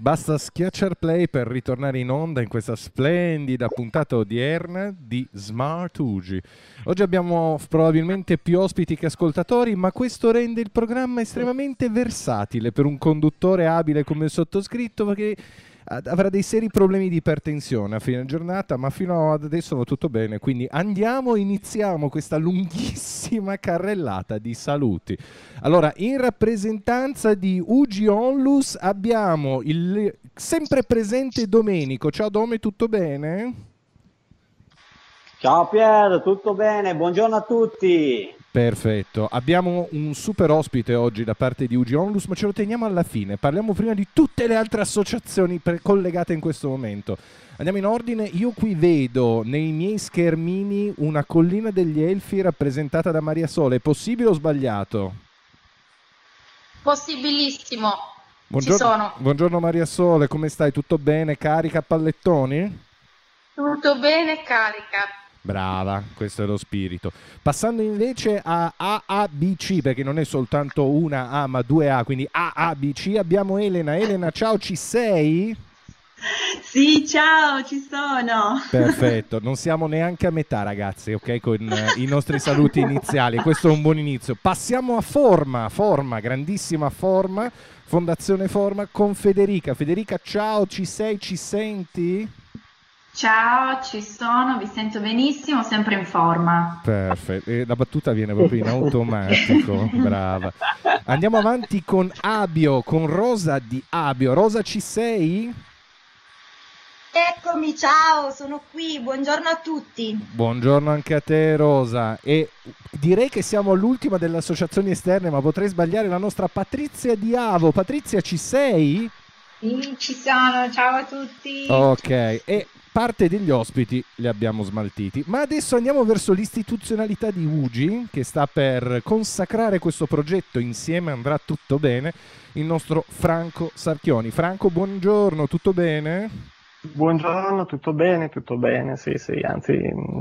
Basta schiacciare play per ritornare in onda in questa splendida puntata odierna di Smart Ugi. Oggi abbiamo probabilmente più ospiti che ascoltatori, ma questo rende il programma estremamente versatile per un conduttore abile come il sottoscritto, perché avrà dei seri problemi di ipertensione a fine giornata, ma fino ad adesso va tutto bene. Quindi andiamo, iniziamo questa lunghissima carrellata di saluti. Allora, in rappresentanza di Ugi Onlus abbiamo il sempre presente Domenico. Ciao Dome, tutto bene? Ciao Pier, tutto bene? Buongiorno a tutti. Perfetto, abbiamo un super ospite oggi da parte di Ugi Onlus, ma ce lo teniamo alla fine. Parliamo prima di tutte le altre associazioni collegate in questo momento. Andiamo in ordine, io qui vedo nei miei schermini una collina degli elfi rappresentata da Maria Sole. È possibile o sbagliato? Possibilissimo. Buongiorno, Ci sono. buongiorno Maria Sole, come stai? Tutto bene? Carica pallettoni? Tutto bene, carica. Brava, questo è lo spirito. Passando invece a AABC, perché non è soltanto una A ma due A, quindi AABC, abbiamo Elena. Elena, ciao, ci sei? Sì, ciao, ci sono. Perfetto, non siamo neanche a metà ragazzi, ok, con eh, i nostri saluti iniziali, questo è un buon inizio. Passiamo a Forma, Forma, grandissima Forma, Fondazione Forma con Federica. Federica, ciao, ci sei, ci senti? Ciao, ci sono, vi sento benissimo, sempre in forma. Perfetto, e la battuta viene proprio in automatico, brava. Andiamo avanti con Abio, con Rosa di Abio. Rosa, ci sei? Eccomi, ciao, sono qui, buongiorno a tutti. Buongiorno anche a te Rosa e direi che siamo all'ultima delle associazioni esterne ma potrei sbagliare la nostra Patrizia di Avo. Patrizia ci sei? Sì, ci sono, ciao a tutti. Ok, e parte degli ospiti li abbiamo smaltiti, ma adesso andiamo verso l'istituzionalità di Ugi che sta per consacrare questo progetto insieme andrà tutto bene, il nostro Franco Sarchioni. Franco, buongiorno, tutto bene? Buongiorno, tutto bene, tutto bene, sì, sì, anzi,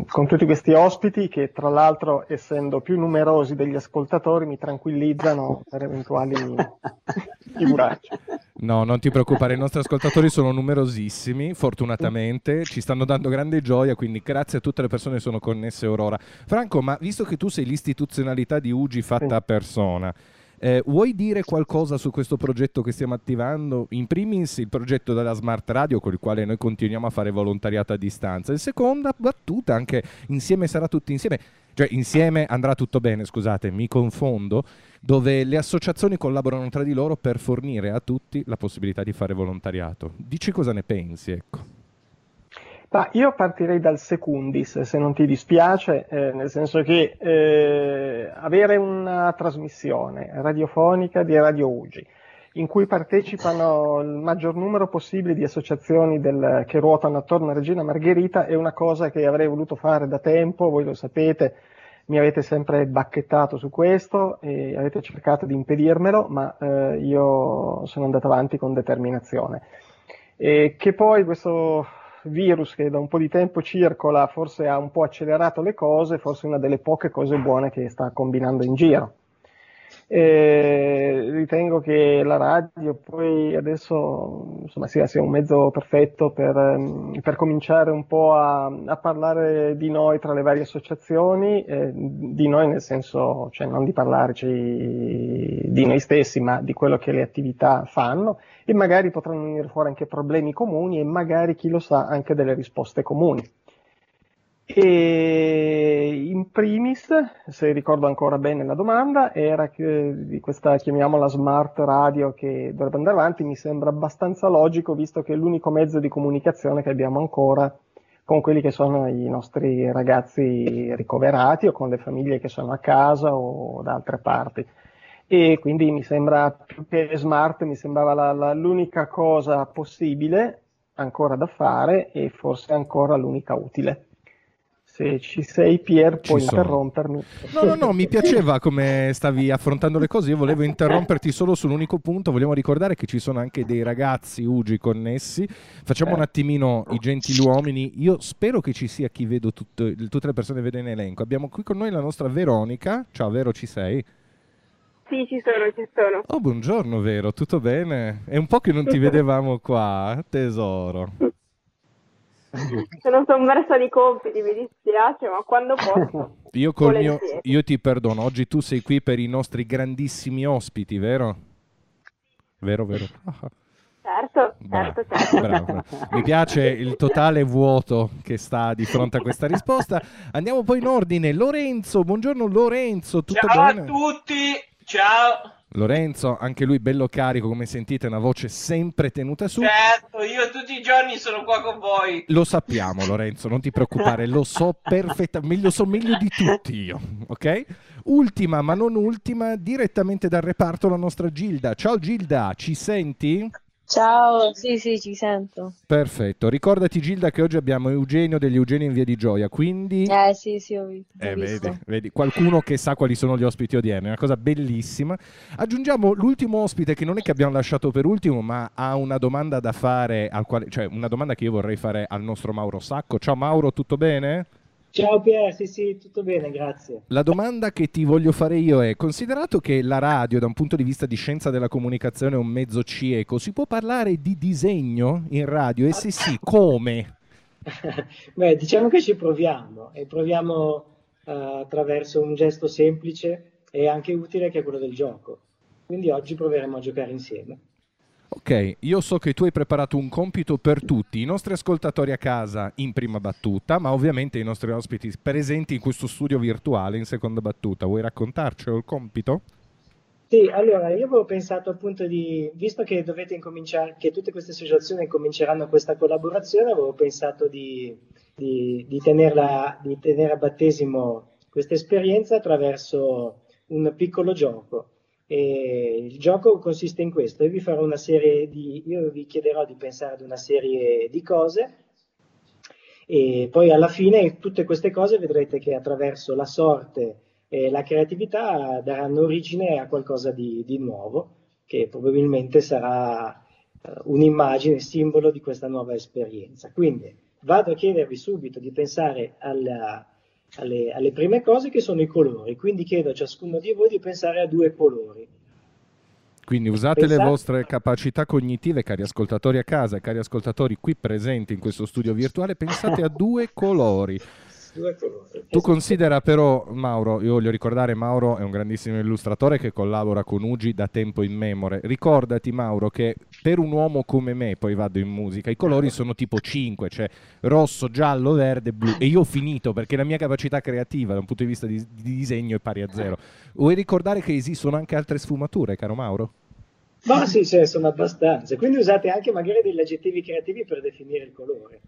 con tutti questi ospiti che tra l'altro, essendo più numerosi degli ascoltatori, mi tranquillizzano per eventuali figuracce. No, non ti preoccupare, i nostri ascoltatori sono numerosissimi, fortunatamente, ci stanno dando grande gioia, quindi grazie a tutte le persone che sono connesse ora. Franco, ma visto che tu sei l'istituzionalità di Ugi fatta a persona, eh, vuoi dire qualcosa su questo progetto che stiamo attivando? In primis il progetto della Smart Radio con il quale noi continuiamo a fare volontariato a distanza. In seconda battuta anche insieme sarà tutti insieme, cioè insieme andrà tutto bene, scusate, mi confondo, dove le associazioni collaborano tra di loro per fornire a tutti la possibilità di fare volontariato. Dici cosa ne pensi, ecco. Ma io partirei dal secundis, se non ti dispiace, eh, nel senso che eh, avere una trasmissione radiofonica di Radio Ugi in cui partecipano il maggior numero possibile di associazioni del- che ruotano attorno a Regina Margherita è una cosa che avrei voluto fare da tempo, voi lo sapete, mi avete sempre bacchettato su questo e avete cercato di impedirmelo, ma eh, io sono andato avanti con determinazione. E che poi questo virus che da un po' di tempo circola forse ha un po' accelerato le cose, forse una delle poche cose buone che sta combinando in giro. E ritengo che la radio poi adesso insomma, sia, sia un mezzo perfetto per, ehm, per cominciare un po' a, a parlare di noi tra le varie associazioni, eh, di noi nel senso, cioè non di parlarci di noi stessi, ma di quello che le attività fanno e magari potranno venire fuori anche problemi comuni e magari, chi lo sa, anche delle risposte comuni. E in primis, se ricordo ancora bene la domanda, era di questa, chiamiamola smart radio che dovrebbe andare avanti, mi sembra abbastanza logico visto che è l'unico mezzo di comunicazione che abbiamo ancora con quelli che sono i nostri ragazzi ricoverati o con le famiglie che sono a casa o da altre parti. E quindi mi sembra più che smart, mi sembrava la, la, l'unica cosa possibile ancora da fare e forse ancora l'unica utile. Se ci sei Pier puoi interrompermi. No, no, no, mi piaceva come stavi affrontando le cose, io volevo interromperti solo sull'unico punto, vogliamo ricordare che ci sono anche dei ragazzi Ugi connessi, facciamo un attimino i gentiluomini, io spero che ci sia chi vedo tutto, tutte le persone che vedo in elenco, abbiamo qui con noi la nostra Veronica, ciao Vero ci sei? Sì, ci sono, ci sono. Oh, buongiorno Vero, tutto bene? È un po' che non ti vedevamo qua, tesoro. Sono sommersa di compiti, mi dispiace, ma quando posso. Io, col mio, io ti perdono, oggi tu sei qui per i nostri grandissimi ospiti, vero? Vero, vero. Certo, certo, certo. Bravo. Mi piace il totale vuoto che sta di fronte a questa risposta. Andiamo poi in ordine. Lorenzo, buongiorno Lorenzo, tutto Ciao bene? a tutti, ciao. Lorenzo, anche lui bello carico, come sentite, una voce sempre tenuta su. Certo, io tutti i giorni sono qua con voi. Lo sappiamo, Lorenzo, non ti preoccupare, lo so perfettamente, lo so meglio di tutti io, ok? Ultima, ma non ultima, direttamente dal reparto la nostra Gilda. Ciao Gilda, ci senti? Ciao, sì, sì, ci sento. Perfetto, ricordati Gilda che oggi abbiamo Eugenio degli Eugeni in via di Gioia, quindi... Eh sì, sì, ho, visto. Eh, vedi, vedi, qualcuno che sa quali sono gli ospiti odierni, è una cosa bellissima. Aggiungiamo l'ultimo ospite che non è che abbiamo lasciato per ultimo, ma ha una domanda da fare, al quale, cioè una domanda che io vorrei fare al nostro Mauro Sacco. Ciao Mauro, tutto bene? Ciao Pier, sì sì, tutto bene, grazie. La domanda che ti voglio fare io è, considerato che la radio da un punto di vista di scienza della comunicazione è un mezzo cieco, si può parlare di disegno in radio e se sì, come? Beh, diciamo che ci proviamo e proviamo uh, attraverso un gesto semplice e anche utile che è quello del gioco. Quindi oggi proveremo a giocare insieme. Ok, io so che tu hai preparato un compito per tutti, i nostri ascoltatori a casa in prima battuta, ma ovviamente i nostri ospiti presenti in questo studio virtuale in seconda battuta. Vuoi raccontarcelo il compito? Sì, allora io avevo pensato appunto di, visto che dovete incominciare, che tutte queste associazioni cominceranno questa collaborazione, avevo pensato di, di, di, tenerla, di tenere a battesimo questa esperienza attraverso un piccolo gioco. E il gioco consiste in questo, io vi farò una serie di, io vi chiederò di pensare ad una serie di cose e poi alla fine tutte queste cose vedrete che attraverso la sorte e la creatività daranno origine a qualcosa di, di nuovo che probabilmente sarà uh, un'immagine, simbolo di questa nuova esperienza. Quindi vado a chiedervi subito di pensare alla, alle, alle, prime cose che sono i colori, quindi chiedo a ciascuno di voi di pensare a due colori. Quindi usate Pensate... le vostre capacità cognitive, cari ascoltatori a casa e cari ascoltatori qui presenti in questo studio virtuale, pensate a due colori. Tu considera però, Mauro, io voglio ricordare, Mauro è un grandissimo illustratore che collabora con Ugi da tempo in memore. Ricordati, Mauro, che per un uomo come me, poi vado in musica, i colori sono tipo 5, cioè rosso, giallo, verde, blu. E io ho finito perché la mia capacità creativa da un punto di vista di, di disegno è pari a zero. Vuoi ricordare che esistono anche altre sfumature, caro Mauro? Ma sì, sì, sono abbastanza. Quindi usate anche magari degli aggettivi creativi per definire il colore.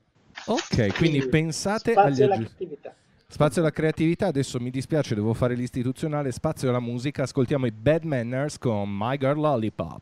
Ok, quindi sì, pensate agli creatività. Spazio alla creatività, adesso mi dispiace, devo fare l'istituzionale, spazio alla musica, ascoltiamo i Bad Manners con My Girl Lollipop.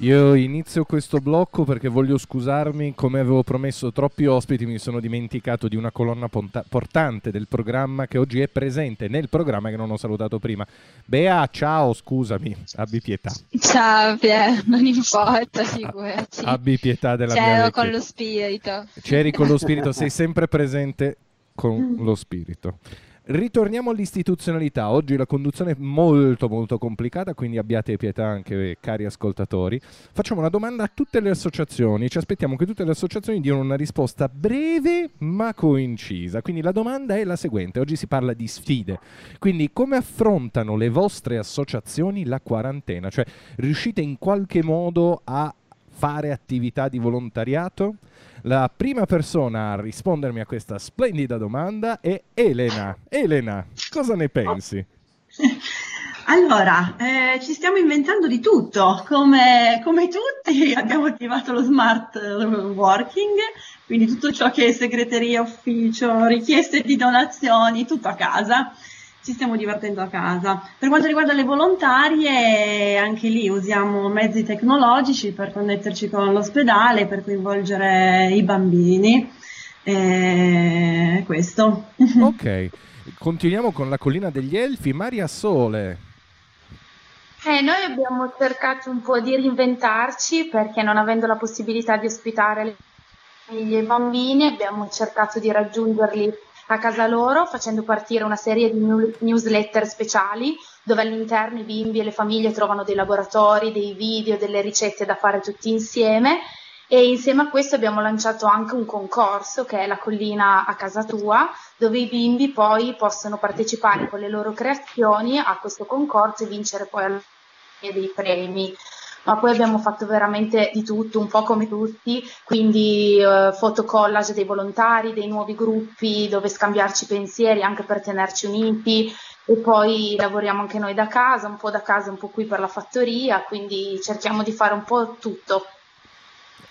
Io inizio questo blocco perché voglio scusarmi, come avevo promesso troppi ospiti, mi sono dimenticato di una colonna ponta- portante del programma che oggi è presente nel programma che non ho salutato prima. Bea, ciao, scusami, abbi pietà. Ciao Pier, non importa, figurati. Abbi pietà della C'ero mia con vecchietà. lo spirito. C'eri con lo spirito, sei sempre presente con lo spirito. Ritorniamo all'istituzionalità. Oggi la conduzione è molto molto complicata, quindi abbiate pietà anche cari ascoltatori. Facciamo una domanda a tutte le associazioni. Ci aspettiamo che tutte le associazioni diano una risposta breve ma coincisa. Quindi la domanda è la seguente. Oggi si parla di sfide. Quindi come affrontano le vostre associazioni la quarantena? Cioè riuscite in qualche modo a fare attività di volontariato? La prima persona a rispondermi a questa splendida domanda è Elena. Elena, cosa ne pensi? Allora, eh, ci stiamo inventando di tutto, come, come, tutti abbiamo attivato lo smart working, quindi tutto ciò che è segreteria, ufficio, richieste di donazioni, tutto a casa. Ci stiamo divertendo a casa. Per quanto riguarda le volontarie, anche lì usiamo mezzi tecnologici per connetterci con l'ospedale, per coinvolgere i bambini. Eh, questo. Ok, continuiamo con la collina degli elfi. Maria Sole. Eh, noi abbiamo cercato un po' di reinventarci perché non avendo la possibilità di ospitare le famiglie e i bambini abbiamo cercato di raggiungerli a casa loro facendo partire una serie di newsletter speciali dove all'interno i bimbi e le famiglie trovano dei laboratori, dei video, delle ricette da fare tutti insieme e insieme a questo abbiamo lanciato anche un concorso che è la collina a casa tua, dove i bimbi poi possono partecipare con le loro creazioni a questo concorso e vincere poi dei premi. Ma poi abbiamo fatto veramente di tutto, un po' come tutti, quindi eh, fotocollage dei volontari, dei nuovi gruppi dove scambiarci pensieri anche per tenerci uniti e poi lavoriamo anche noi da casa, un po' da casa, un po' qui per la fattoria, quindi cerchiamo di fare un po' tutto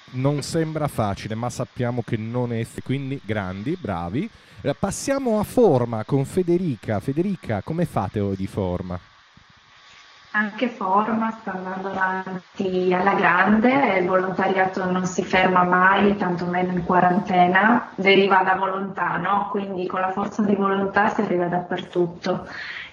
non sembra facile, ma sappiamo che non è, quindi grandi, bravi. Eh, passiamo a forma con Federica. Federica, come fate voi di forma? Anche forma sta andando avanti alla grande, il volontariato non si ferma mai, tantomeno in quarantena, deriva da volontà, no? quindi con la forza di volontà si arriva dappertutto.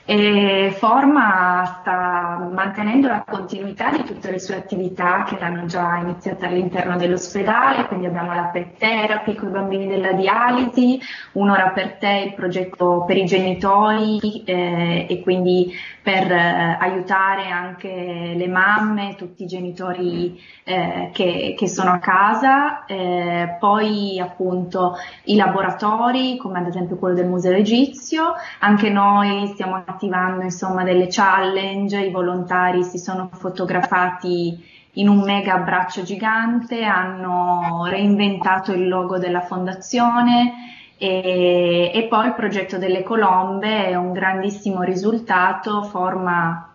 E Forma sta mantenendo la continuità di tutte le sue attività che erano già iniziate all'interno dell'ospedale, quindi abbiamo la pet therapy con i bambini della dialisi, un'ora per te, il progetto per i genitori eh, e quindi per eh, aiutare anche le mamme, tutti i genitori eh, che, che, sono a casa, eh, poi appunto i laboratori come ad esempio quello del Museo Egizio, anche noi stiamo attivando insomma delle challenge, i volontari si sono fotografati in un mega abbraccio gigante, hanno reinventato il logo della fondazione e, e poi il progetto delle colombe è un grandissimo risultato, forma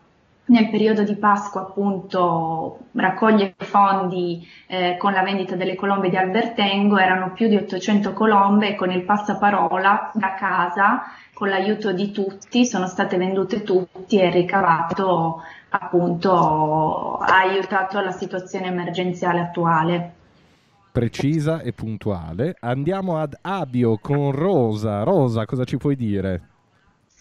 nel periodo di Pasqua appunto raccoglie fondi eh, con la vendita delle colombe di Albertengo, erano più di 800 colombe e con il passaparola da casa, con l'aiuto di tutti, sono state vendute tutti e ricavato appunto ha aiutato la situazione emergenziale attuale. Precisa e puntuale. Andiamo ad Abio con Rosa. Rosa, cosa ci puoi dire?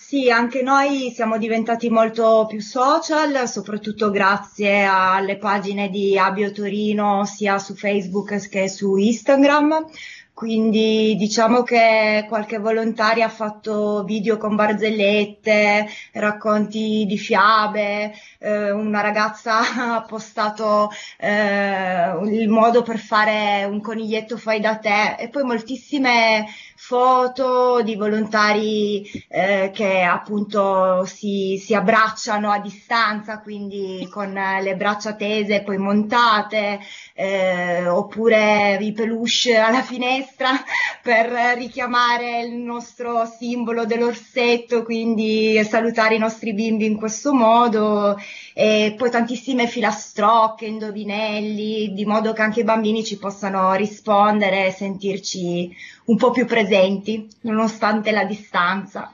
Sì, anche noi siamo diventati molto più social, soprattutto grazie alle pagine di Abio Torino sia su Facebook che su Instagram. Quindi diciamo che qualche volontaria ha fatto video con barzellette, racconti di fiabe, eh, una ragazza ha postato eh, il modo per fare un coniglietto fai da te e poi moltissime foto di volontari eh, che appunto si, si, abbracciano a distanza, quindi con le braccia tese e poi montate, eh, oppure i peluche alla finestra per richiamare il nostro simbolo dell'orsetto, quindi salutare i nostri bimbi in questo modo, e poi tantissime filastrocche, indovinelli, di modo che anche i bambini ci possano rispondere e sentirci un po' più presenti, nonostante la distanza.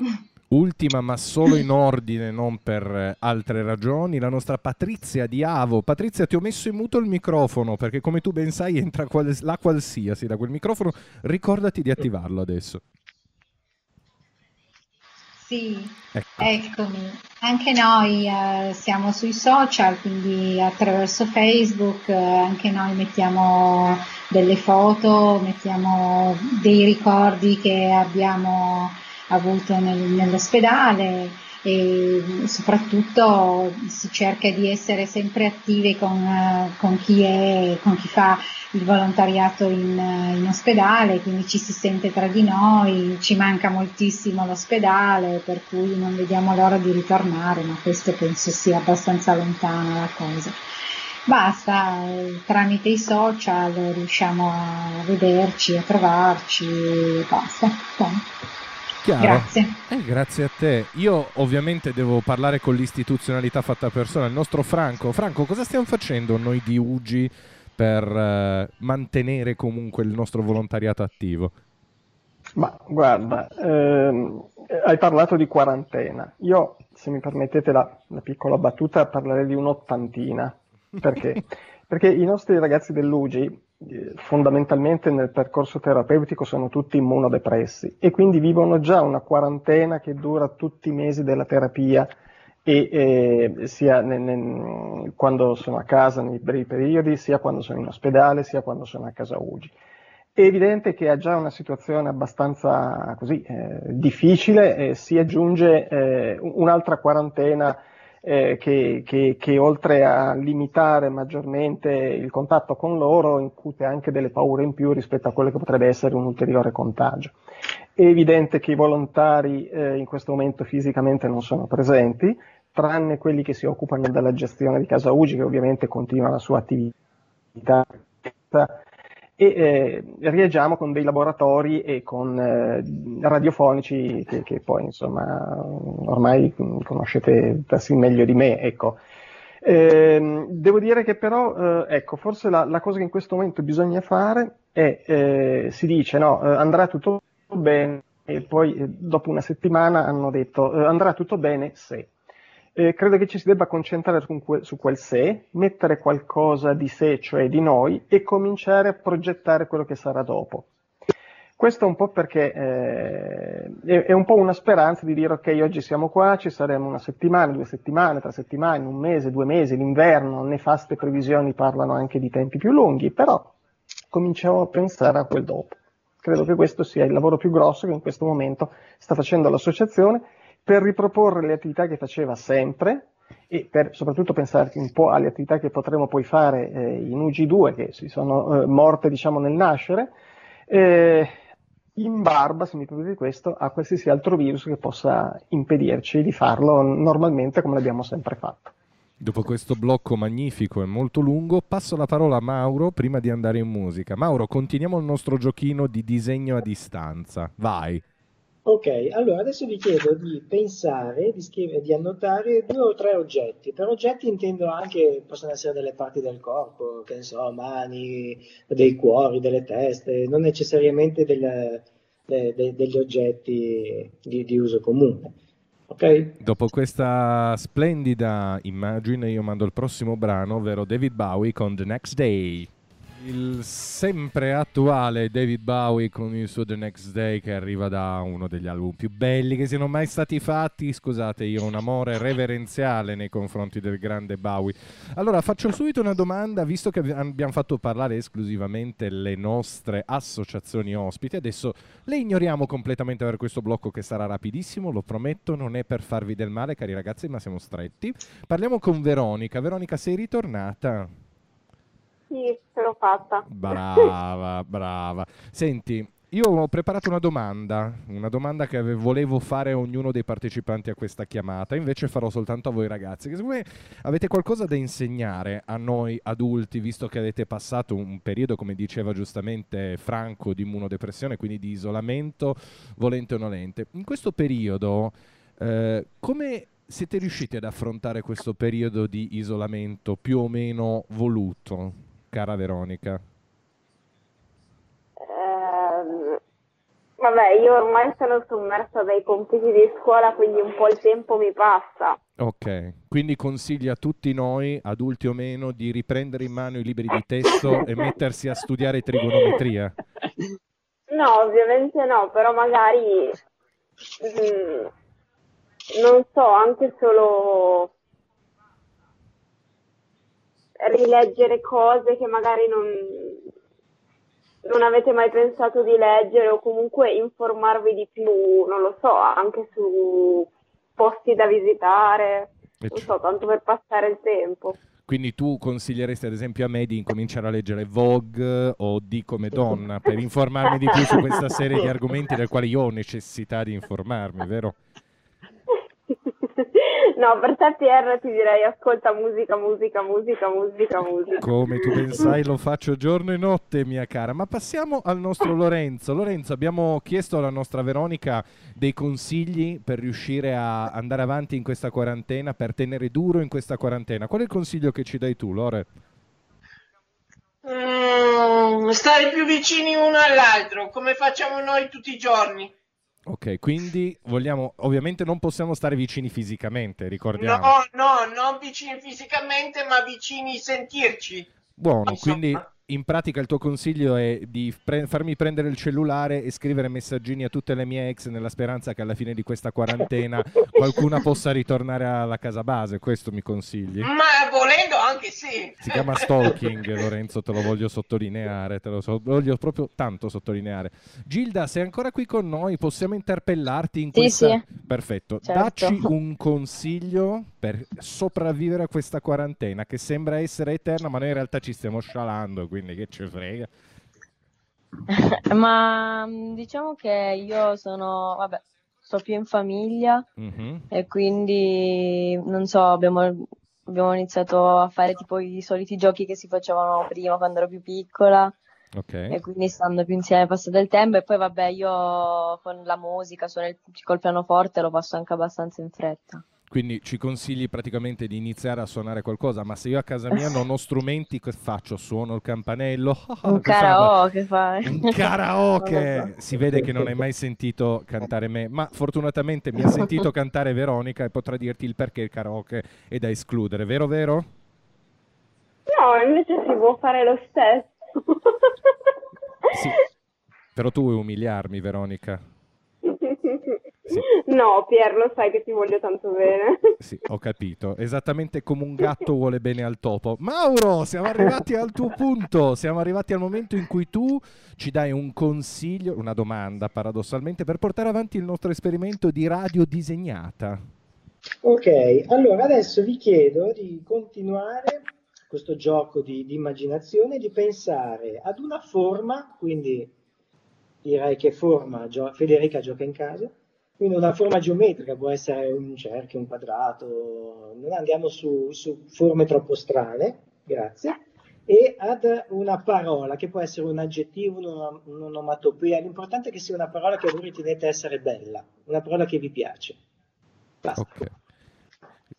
Ultima, ma solo in ordine, non per eh, altre ragioni, la nostra Patrizia di Avo. Patrizia, ti ho messo in muto il microfono perché, come tu ben sai, entra qual- la qualsiasi da quel microfono. Ricordati di attivarlo adesso. Sì, ecco. eccomi. Anche noi eh, siamo sui social, quindi attraverso Facebook eh, anche noi mettiamo delle foto, mettiamo dei ricordi che abbiamo avuto nel, nell'ospedale e soprattutto si cerca di essere sempre attivi con, con, chi, è, con chi fa il volontariato in, in, ospedale, quindi ci si sente tra di noi, ci manca moltissimo l'ospedale, per cui non vediamo l'ora di ritornare, ma questo penso sia abbastanza lontana la cosa. Basta, tramite i social riusciamo a vederci, a trovarci, basta. Chiaro. Grazie. Eh, grazie a te. Io ovviamente devo parlare con l'istituzionalità fatta persona, il nostro Franco. Franco, cosa stiamo facendo noi di UGI per eh, mantenere comunque il nostro volontariato attivo? Ma guarda, ehm, eh, hai parlato di quarantena. Io, se mi permettete la, la piccola battuta, parlerei di un'ottantina. Perché? Perché i nostri ragazzi dell'UGI eh, fondamentalmente nel percorso terapeutico sono tutti immunodepressi e quindi vivono già una quarantena che dura tutti i mesi della terapia e eh, sia nel, nel, quando sono a casa nei brevi periodi, sia quando sono in ospedale, sia quando sono a casa UGI. È evidente che ha già una situazione abbastanza così, eh, difficile e si aggiunge eh, un'altra quarantena eh, che, che, che, oltre a limitare maggiormente il contatto con loro incute anche delle paure in più rispetto a quello che potrebbe essere un ulteriore contagio. È evidente che i volontari eh, in questo momento fisicamente non sono presenti, tranne quelli che si occupano della gestione di Casa Ugi, che ovviamente continua la sua attività e eh, reagiamo con dei laboratori e con eh, radiofonici che, che, poi insomma ormai conoscete persino meglio di me. Ecco. Eh, devo dire che però, eh, ecco, forse la, la, cosa che in questo momento bisogna fare è, eh, si dice, no, eh, andrà tutto bene e poi dopo una settimana hanno detto andrà tutto bene se. Eh, credo che ci si debba concentrare su, que- su, quel sé, mettere qualcosa di sé, cioè di noi, e cominciare a progettare quello che sarà dopo. Questo un po' perché eh, è, è, un po' una speranza di dire ok, oggi siamo qua, ci saremo una settimana, due settimane, tre settimane, un mese, due mesi, l'inverno, nefaste previsioni parlano anche di tempi più lunghi, però cominciamo a pensare a quel dopo. Credo che questo sia il lavoro più grosso che in questo momento sta facendo l'associazione per riproporre le attività che faceva sempre e per soprattutto pensare un po' alle attività che potremo poi fare eh, in UG2 che si sono eh, morte diciamo nel nascere, eh, in barba, se mi permettete questo, a qualsiasi altro virus che possa impedirci di farlo normalmente come l'abbiamo sempre fatto. Dopo questo blocco magnifico e molto lungo, passo la parola a Mauro prima di andare in musica. Mauro, continuiamo il nostro giochino di disegno a distanza. Vai. Ok, allora adesso vi chiedo di pensare, di, scrivere, di annotare due o tre oggetti. Per oggetti intendo anche, possono essere delle parti del corpo, che ne so, mani, dei cuori, delle teste, non necessariamente del, de, de, degli oggetti di, di uso comune. Okay. Dopo questa splendida immagine io mando il prossimo brano, ovvero David Bowie con The Next Day. Il sempre attuale David Bowie con il suo The Next Day che arriva da uno degli album più belli che siano mai stati fatti. Scusate, io ho un amore reverenziale nei confronti del grande Bowie. Allora faccio subito una domanda, visto che abbiamo fatto parlare esclusivamente le nostre associazioni ospiti, adesso le ignoriamo completamente per questo blocco che sarà rapidissimo, lo prometto, non è per farvi del male cari ragazzi, ma siamo stretti. Parliamo con Veronica. Veronica, sei ritornata? Sì, ce l'ho fatta. Brava, brava. Senti, io ho preparato una domanda, una domanda che volevo fare a ognuno dei partecipanti a questa chiamata, invece farò soltanto a voi ragazzi, che secondo me avete qualcosa da insegnare a noi adulti, visto che avete passato un periodo, come diceva giustamente Franco, di immunodepressione, quindi di isolamento, volente o nolente. In questo periodo, eh, come siete riusciti ad affrontare questo periodo di isolamento più o meno voluto? Cara Veronica? Eh, vabbè, io ormai sono sommersa dai compiti di scuola, quindi un po' il tempo mi passa. Ok, quindi consigli a tutti noi, adulti o meno, di riprendere in mano i libri di testo e mettersi a studiare trigonometria? No, ovviamente no, però magari, mm, non so, anche solo rileggere cose che magari non, non avete mai pensato di leggere o comunque informarvi di più, non lo so, anche su posti da visitare, non so, tanto per passare il tempo. Quindi tu consiglieresti ad esempio a me di incominciare a leggere Vogue o Di come donna per informarmi di più su questa serie di argomenti del quale io ho necessità di informarmi, vero? No, per te PR ti direi ascolta musica, musica, musica, musica, musica. Come tu ben sai lo faccio giorno e notte, mia cara. Ma passiamo al nostro Lorenzo. Lorenzo, abbiamo chiesto alla nostra Veronica dei consigli per riuscire a andare avanti in questa quarantena, per tenere duro in questa quarantena. Qual è il consiglio che ci dai tu, Lore? Mm, stare più vicini uno all'altro, come facciamo noi tutti i giorni. Ok, quindi vogliamo, ovviamente non possiamo stare vicini fisicamente, ricordiamo. No, no, non vicini fisicamente, ma vicini sentirci. Buono, Insomma. quindi in pratica il tuo consiglio è di pre- farmi prendere il cellulare e scrivere messaggini a tutte le mie ex nella speranza che alla fine di questa quarantena qualcuna possa ritornare alla casa base, questo mi consigli? Ma volendo anche sì. Si chiama stalking, Lorenzo, te lo voglio sottolineare, te lo so- voglio proprio tanto sottolineare. Gilda, sei ancora qui con noi? Possiamo interpellarti in Sì, questa... sì. Perfetto, Certo. dacci un consiglio per sopravvivere a questa quarantena che sembra essere eterna, ma noi in realtà ci stiamo scialando, quindi che ci frega. Ma mh, diciamo che io sono, vabbè, sto più in famiglia Mhm. e quindi, non so, abbiamo, abbiamo iniziato a fare tipo i soliti giochi che si facevano prima quando ero più piccola Ok. e quindi stando più insieme passa del tempo e poi vabbè io con la musica, suono il, col pianoforte lo passo anche abbastanza in fretta. Quindi ci consigli praticamente di iniziare a suonare qualcosa, ma se io a casa mia non ho strumenti, che faccio? Suono il campanello? Un karaoke fai? Un karaoke! Si vede che non hai mai sentito cantare me, ma fortunatamente mi ha sentito cantare Veronica e potrà dirti il perché il karaoke è da escludere, vero vero? No, invece si può fare lo stesso. Sì. Però tu vuoi umiliarmi, Veronica. No, Pier, lo sai che ti voglio tanto bene. Sì, ho capito. Esattamente come un gatto vuole bene al topo. Mauro, siamo arrivati al tuo punto. Siamo arrivati al momento in cui tu ci dai un consiglio, una domanda paradossalmente, per portare avanti il nostro esperimento di radio disegnata. Ok, allora adesso vi chiedo di continuare questo gioco di, di immaginazione, di pensare ad una forma, quindi direi che forma gio- Federica gioca in casa, quindi una forma geometrica, può essere un cerchio, un quadrato, non andiamo su, su forme troppo strane, grazie, e ad una parola che può essere un aggettivo, un'onomatopea, l'importante è che sia una parola che voi ritenete essere bella, una parola che vi piace. Ok.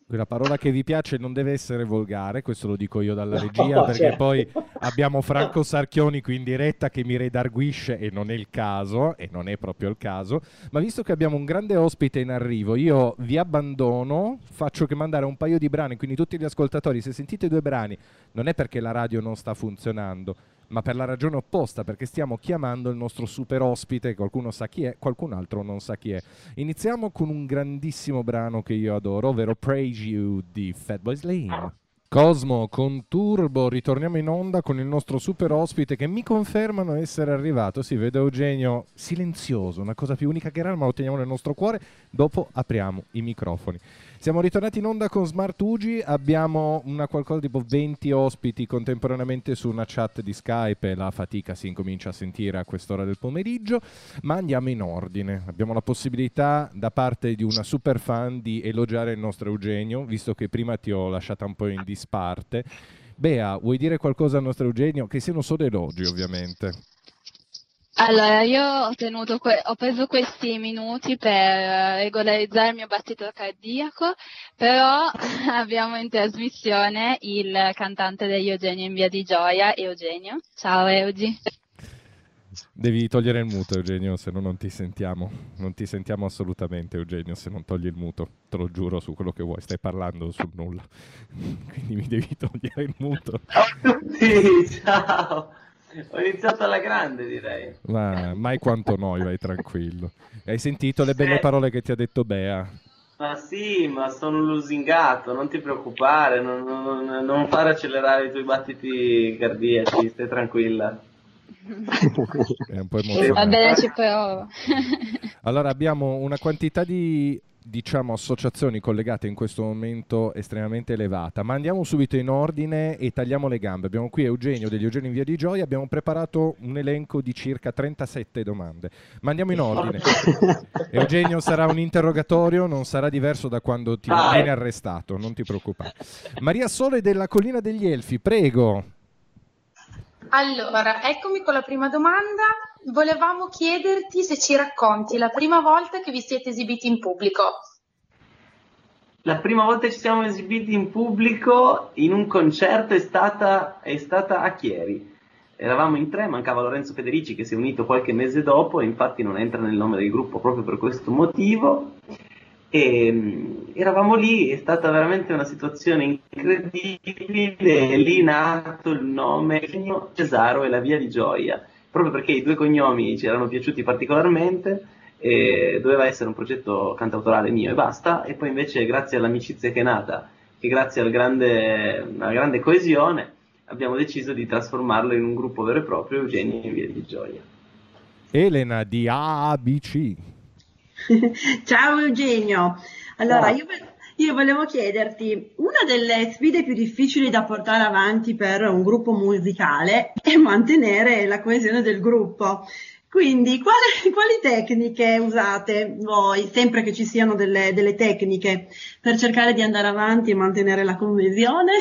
Quella parola che vi piace non deve essere volgare, questo lo dico io dalla No, regia, perché certo. poi abbiamo Franco Sarchioni qui in diretta che mi redarguisce e non è il caso, e non è proprio il caso, ma visto che abbiamo un grande ospite in arrivo, io vi abbandono, faccio che mandare un paio di brani, quindi tutti gli ascoltatori, se sentite due brani, non è perché la radio non sta funzionando, ma per la ragione opposta, perché stiamo chiamando il nostro super ospite, qualcuno sa chi è, qualcun altro non sa chi è. Iniziamo con un grandissimo brano che io adoro, ovvero Praise You di Fatboy Slim. Cosmo con Turbo, ritorniamo in onda con il nostro super ospite che mi confermano essere arrivato. Si vede Eugenio silenzioso, una cosa più unica che rara, ma lo teniamo nel nostro cuore. Dopo apriamo i microfoni. Siamo ritornati in onda con Smart Ugi, abbiamo una qualcosa tipo 20 ospiti contemporaneamente su una chat di Skype la fatica si incomincia a sentire a quest'ora del pomeriggio, ma andiamo in ordine. Abbiamo la possibilità da parte di una super fan di elogiare il nostro Eugenio, visto che prima ti ho lasciata un po' in disparte. Bea, vuoi dire qualcosa al nostro Eugenio? Che siano solo elogi, ovviamente. Allora, io ho tenuto que- ho preso questi minuti per eh, regolarizzare il mio battito cardiaco, però abbiamo in trasmissione il cantante degli Eugenio in via di Gioia, Eugenio. Ciao Eugi. Devi togliere il muto, Eugenio, se no non ti sentiamo. Non ti sentiamo assolutamente, Eugenio, se non togli il muto. Te lo giuro su quello che vuoi, stai parlando sul nulla. Quindi mi devi togliere il muto. Sì, ciao. Ho iniziato alla grande, direi. Ma mai quanto noi, vai tranquillo. Hai sentito le belle parole che ti ha detto Bea? Ma sì, ma sono lusingato, non ti preoccupare, non, non- non fare accelerare i tuoi battiti cardiaci, stai tranquilla. È un po' Va emozionante. bene, ci provo. Allora abbiamo una quantità di diciamo associazioni collegate in questo momento estremamente elevata, ma andiamo subito in ordine e tagliamo le gambe. Abbiamo qui Eugenio degli Eugenio in Via di Gioia, abbiamo preparato un elenco di circa 37 domande. Ma andiamo in ordine. Eugenio sarà un interrogatorio, non sarà diverso da quando ti viene arrestato, non ti preoccupare. Maria Sole della Collina degli Elfi, prego. Allora, eccomi con la prima domanda. Volevamo chiederti se ci racconti la prima volta che vi siete esibiti in pubblico. La prima volta che ci siamo esibiti in pubblico in un concerto è stata, è stata a Chieri. Eravamo in tre, mancava Lorenzo Federici che si è unito qualche mese dopo e infatti non entra nel nome del gruppo proprio per questo motivo. E mh, eravamo lì, è stata veramente una situazione incredibile, lì nato il nome Cesaro e la via di gioia, proprio perché i due cognomi ci erano piaciuti particolarmente, doveva essere un progetto cantautorale mio e basta, e poi invece grazie all'amicizia che è nata e grazie al grande, alla grande coesione abbiamo deciso di trasformarlo in un gruppo vero e proprio, Eugenio e via di gioia. Elena di ABC. Ciao Eugenio. Allora, io, io volevo chiederti, una delle sfide più difficili da portare avanti per un gruppo musicale è mantenere la coesione del gruppo. Quindi, quali, quali tecniche usate voi, sempre che ci siano delle, delle tecniche, per cercare di andare avanti e mantenere la coesione?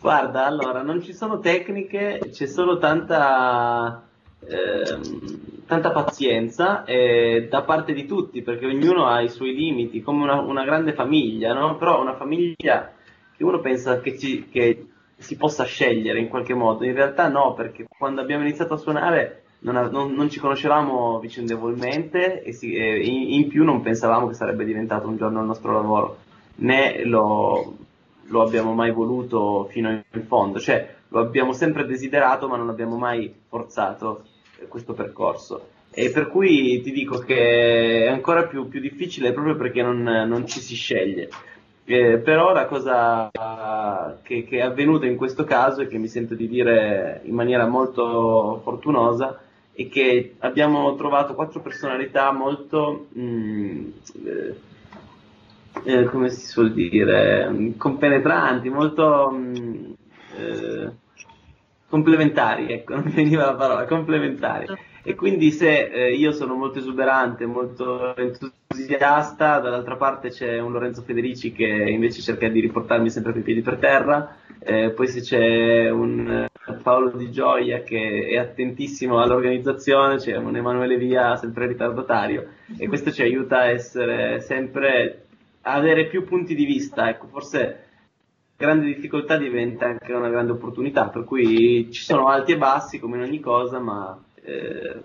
Guarda, allora, non ci sono tecniche, c'è solo tanta, ehm, tanta pazienza eh, da parte di tutti, perché ognuno ha i suoi limiti, come una, una grande famiglia, no? Però una famiglia che uno pensa che, ci- che si possa scegliere in qualche modo, in realtà no, perché quando abbiamo iniziato a suonare non, non- non ci conoscevamo vicendevolmente e, si- e in, in più non pensavamo che sarebbe diventato un giorno il nostro lavoro, né lo, lo abbiamo mai voluto fino in fondo, cioè lo abbiamo sempre desiderato ma non abbiamo mai forzato questo percorso. E per cui ti dico che è ancora più, più difficile proprio perché non, non ci si sceglie. Eh, però la cosa che, che è avvenuta in questo caso e che mi sento di dire in maniera molto fortunosa è che abbiamo trovato quattro personalità molto, mm, eh, eh, come si suol dire, mm, compenetranti, molto mm, eh, complementari, ecco, non veniva la parola, complementari. E quindi se eh, io sono molto esuberante, molto entusiasta, dall'altra parte c'è un Lorenzo Federici che invece cerca di riportarmi sempre coi piedi per terra, eh, poi se c'è un eh, Paolo Di Gioia che è attentissimo all'organizzazione, c'è un Emanuele Via sempre ritardatario e questo ci aiuta a essere sempre, a avere più punti di vista, ecco, forse grande difficoltà diventa anche una grande opportunità, per cui ci sono alti e bassi come in ogni cosa, ma eh,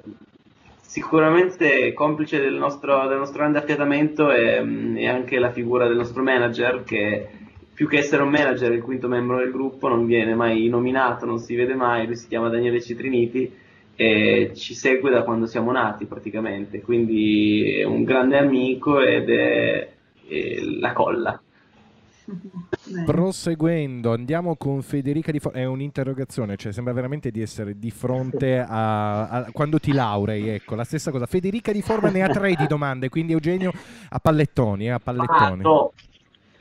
sicuramente complice del nostro, del nostro grande affiatamento è, è anche la figura del nostro manager che più che essere un manager, è il quinto membro del gruppo, non viene mai nominato, non si vede mai, lui si chiama Daniele Citriniti e ci segue da quando siamo nati praticamente, quindi è un grande amico ed è, è la colla. Proseguendo, andiamo con Federica Di Forma. È un'interrogazione, cioè sembra veramente di essere di fronte a, a- quando ti laurei, ecco, la stessa cosa. Federica Di Forma ne ha tre di domande, quindi Eugenio a pallettoni, eh, a pallettoni.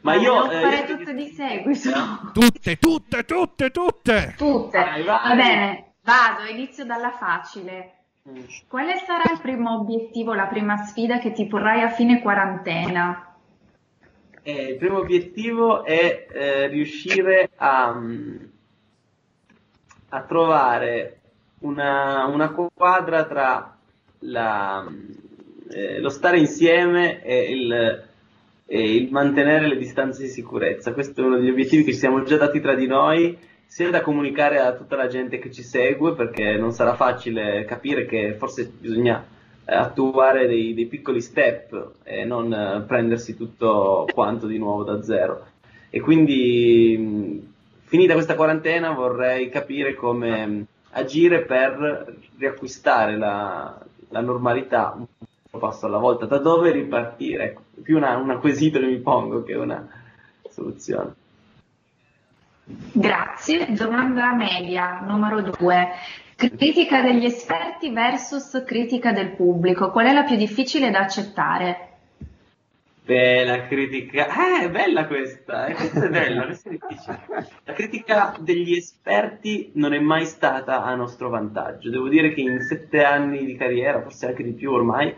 Ma io, Devo eh, fare tutte di seguito. Tutte, tutte, tutte, tutte! Tutte. Vai, vai. Va bene, vado, inizio dalla facile. Mm. Quale sarà il primo obiettivo, la prima sfida che ti porrai a fine quarantena? Eh, il primo obiettivo è eh, riuscire a, mm, a trovare una, una quadra tra la, mm, eh, lo stare insieme e il, e il mantenere le distanze di sicurezza. Questo è uno degli obiettivi che ci siamo già dati tra di noi, sia da comunicare a tutta la gente che ci segue, perché non sarà facile capire che forse bisogna attuare dei, dei piccoli step e non eh, prendersi tutto quanto di nuovo da zero. E quindi, mh, finita questa quarantena, vorrei capire come mh, agire per riacquistare la, la normalità un passo alla volta, da dove ripartire. Ecco, più una, una quesito che mi pongo che una soluzione. Grazie. Domanda media, numero due. Critica degli esperti versus critica del pubblico. Qual è la più difficile da accettare? Bella critica, eh, è bella questa, eh, questa è bella, questa è difficile. La critica degli esperti non è mai stata a nostro vantaggio. Devo dire che in sette anni di carriera, forse anche di più ormai,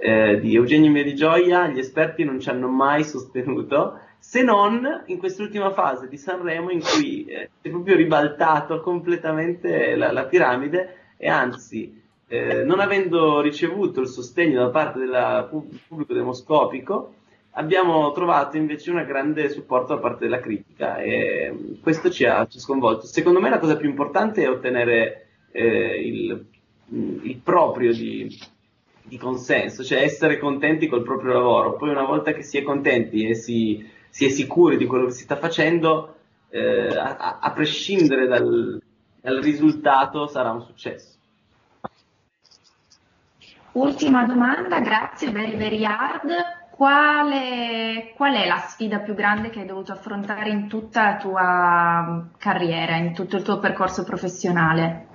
eh, di Eugenio Mia di Gioia, gli esperti non ci hanno mai sostenuto, se non in quest'ultima fase di Sanremo in cui eh, si è proprio ribaltato completamente la, la piramide e anzi, eh, non avendo ricevuto il sostegno da parte del pubblico demoscopico, abbiamo trovato invece un grande supporto da parte della critica e questo ci ha, ci ha sconvolto. Secondo me la cosa più importante è ottenere eh, il, il, proprio di, di, consenso, cioè essere contenti col proprio lavoro. Poi una volta che si è contenti e si, si è sicuri di quello che si sta facendo, eh, a, a, prescindere dal, dal risultato sarà un successo. Ultima domanda, grazie, very very hard. Quale, qual è la sfida più grande che hai dovuto affrontare in tutta la tua carriera, in tutto il tuo percorso professionale?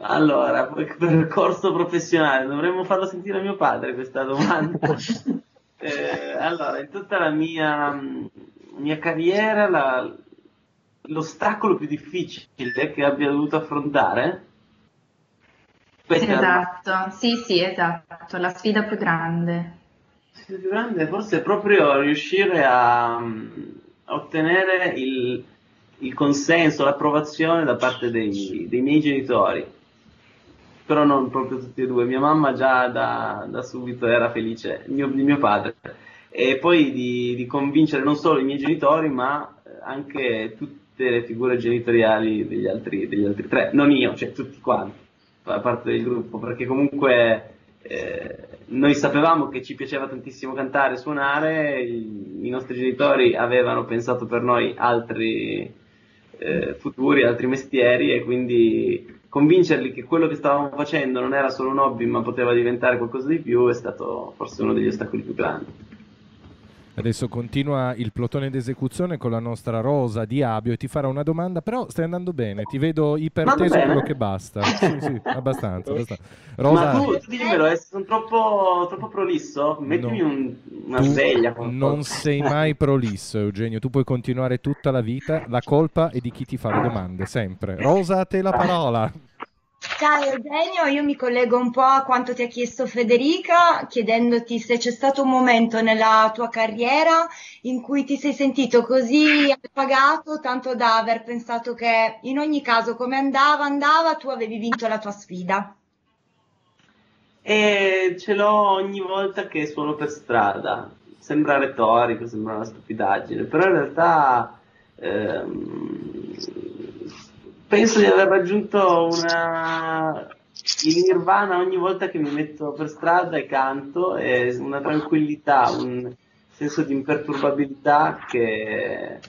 Allora, percorso professionale, dovremmo farlo sentire a mio padre questa domanda. eh, allora, in tutta la mia, mia carriera, la, l'ostacolo più difficile che abbia dovuto affrontare esatto, sì, sì, esatto, la sfida più grande. La sfida più grande forse è proprio riuscire a, a ottenere il, il, consenso, l'approvazione da parte dei, dei, miei genitori, però non proprio tutti e due. Mia mamma già da, da subito era felice mio, di mio padre. E poi di, di, convincere non solo i miei genitori ma anche tutte le figure genitoriali degli altri, degli altri tre, non io, cioè tutti quanti fa parte del gruppo, perché comunque eh, noi sapevamo che ci piaceva tantissimo cantare e suonare, i, i, nostri genitori avevano pensato per noi altri eh, futuri, altri mestieri e quindi convincerli che quello che stavamo facendo non era solo un hobby ma poteva diventare qualcosa di più è stato forse uno degli ostacoli più grandi. Adesso continua il plotone d'esecuzione con la nostra Rosa di Abio e ti farà una domanda, però stai andando bene, ti vedo iperteso quello che basta. Sì, sì, abbastanza. abbastanza. Rosa... Ma tu, tu dimmelo, eh, sono troppo, troppo prolisso? Mettimi no. un, una sveglia. Non sei mai prolisso, Eugenio, tu puoi continuare tutta la vita, la colpa è di chi ti fa le domande, sempre. Rosa, a te la parola. Ciao Eugenio, io mi collego un po' a quanto ti ha chiesto Federica, chiedendoti se c'è stato un momento nella tua carriera in cui ti sei sentito così appagato, tanto da aver pensato che in ogni caso come andava, andava, tu avevi vinto la tua sfida. E ce l'ho ogni volta che suono per strada. Sembra retorico, sembra una stupidaggine, però in realtà ehm, penso di aver raggiunto una, il nirvana ogni volta che mi metto per strada e canto, e una tranquillità, un senso di imperturbabilità che,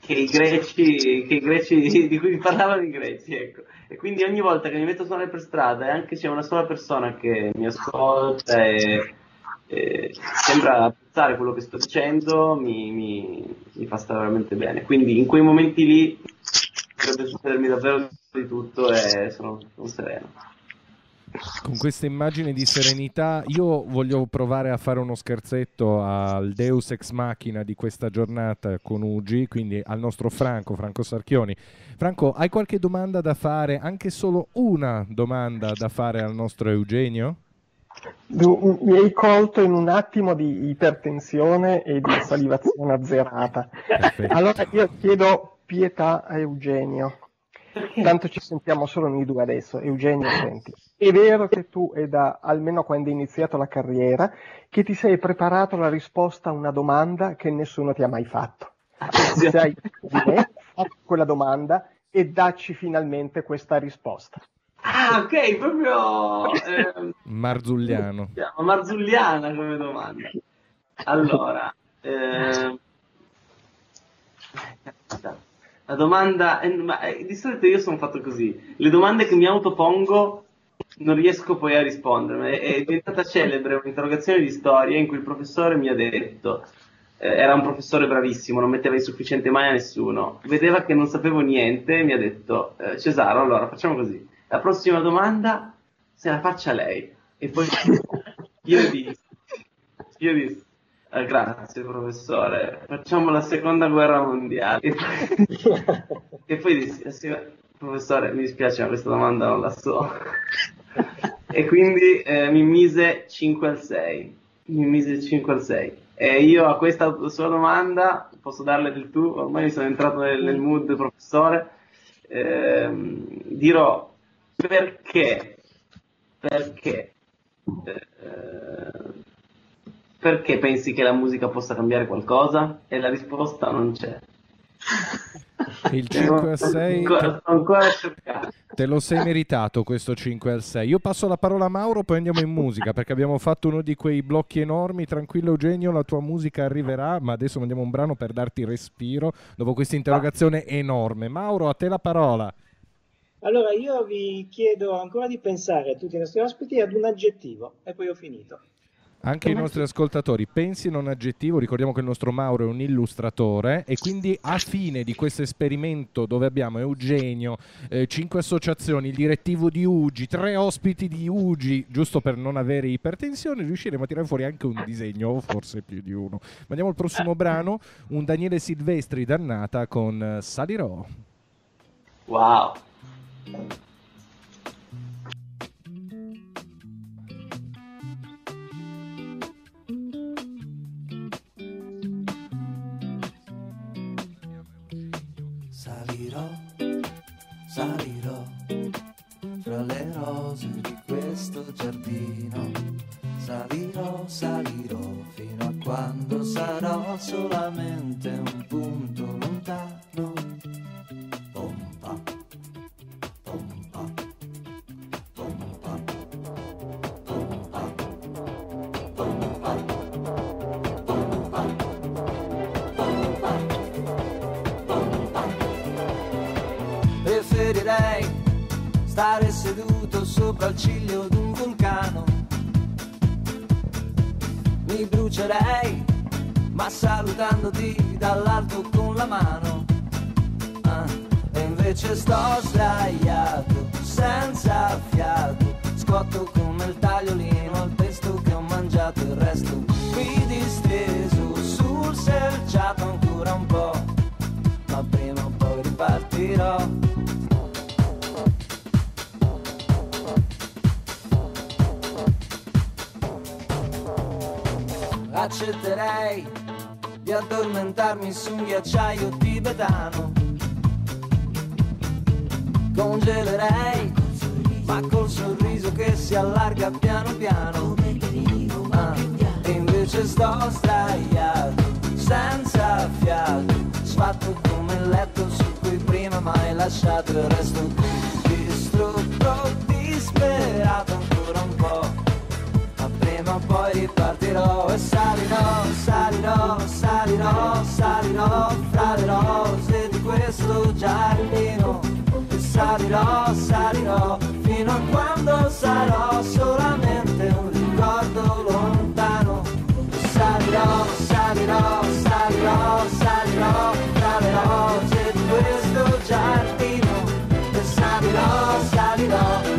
che, i greci, che i greci, di cui parlavano i greci, ecco. E quindi ogni volta che mi metto a suonare per strada e anche c'è una sola persona che mi ascolta e, e sembra apprezzare quello che sto dicendo, mi, mi, mi fa stare veramente bene. Quindi in quei momenti lì potrebbe succedermi davvero di tutto e sono, sono sereno. Con questa immagine di serenità, io voglio provare a fare uno scherzetto al Deus ex machina di questa giornata con Ugi, quindi al nostro Franco, Franco Sarchioni. Franco, hai qualche domanda da fare, anche solo una domanda da fare al nostro Eugenio? Mi hai colto in un attimo di ipertensione e di salivazione azzerata. Perfetto. Allora io chiedo pietà a Eugenio. Tanto ci sentiamo solo noi due adesso. Eugenio, senti, è vero che tu è da almeno quando hai iniziato la carriera che ti sei preparato la risposta a una domanda che nessuno ti ha mai fatto. Sei fatto quella domanda e dacci finalmente questa risposta. Ah, ok, proprio eh, Marzulliano. Marzulliana come domanda. Allora, eh, la domanda, eh, ma, eh, di solito io sono fatto così, le domande che mi autopongo non riesco poi a rispondere. È, è diventata celebre un'interrogazione di storia in cui il professore mi ha detto, eh, era un professore bravissimo, non metteva insufficiente mai a nessuno, vedeva che non sapevo niente e mi ha detto, eh, Cesaro, allora facciamo così, la prossima domanda se la faccia lei. E poi io dissi, io dissi eh, grazie professore, facciamo la seconda guerra mondiale. e poi dissi, professore, mi dispiace ma questa domanda non la so. e quindi eh, mi mise 5 al 6. Mi mise 5 al 6. E io a questa sua domanda, posso darle del tu, ormai sono entrato nel, nel mood professore, ehm, dirò perché, perché eh, perché pensi che la musica possa cambiare qualcosa? E la risposta non c'è. Il 5 a 6 Ancora, ancora te lo sei meritato questo 5 al 6. Io passo la parola a Mauro, poi andiamo in musica perché abbiamo fatto uno di quei blocchi enormi. Tranquillo Eugenio, la tua musica arriverà, ma adesso mandiamo un brano per darti respiro dopo questa interrogazione enorme. Mauro, a te la parola. Allora io vi chiedo ancora di pensare, tutti i nostri ospiti, ad un aggettivo e poi ho finito. Anche i nostri ascoltatori pensino a un aggettivo, ricordiamo che il nostro Mauro è un illustratore e quindi a fine di questo esperimento dove abbiamo Eugenio, eh, cinque associazioni, il direttivo di Ugi, tre ospiti di Ugi, giusto per non avere ipertensione, riusciremo a tirare fuori anche un disegno, o forse più di uno. Ma andiamo al prossimo brano, un Daniele Silvestri dannata con eh, Salirò. Wow. Salirò fra le rose di questo giardino. Salirò, salirò fino a quando sarò solamente un punto lontano. Il ciglio di un vulcano. Mi brucerei, ma salutandoti dall'alto con la mano. Ah, e invece sto sdraiato, senza fiato. Scotto come il tagliolino, il testo che ho mangiato, il resto qui disteso sul selciato ancora un po'. Ma prima o poi ripartirò. Accetterei di addormentarmi su un ghiacciaio tibetano. Congelerei, ma col sorriso che si allarga piano piano. Ah, e invece sto sdraiato, senza fiato, sfatto come il letto su cui prima mai lasciato il resto qui, distrutto, disperato ancora un po' ma poi ripartirò e salirò, salirò, salirò, salirò fra le rose di questo giardino e salirò, salirò fino a quando sarò solamente un ricordo lontano e salirò, salirò, salirò, salirò fra le rose di questo giardino e salirò, salirò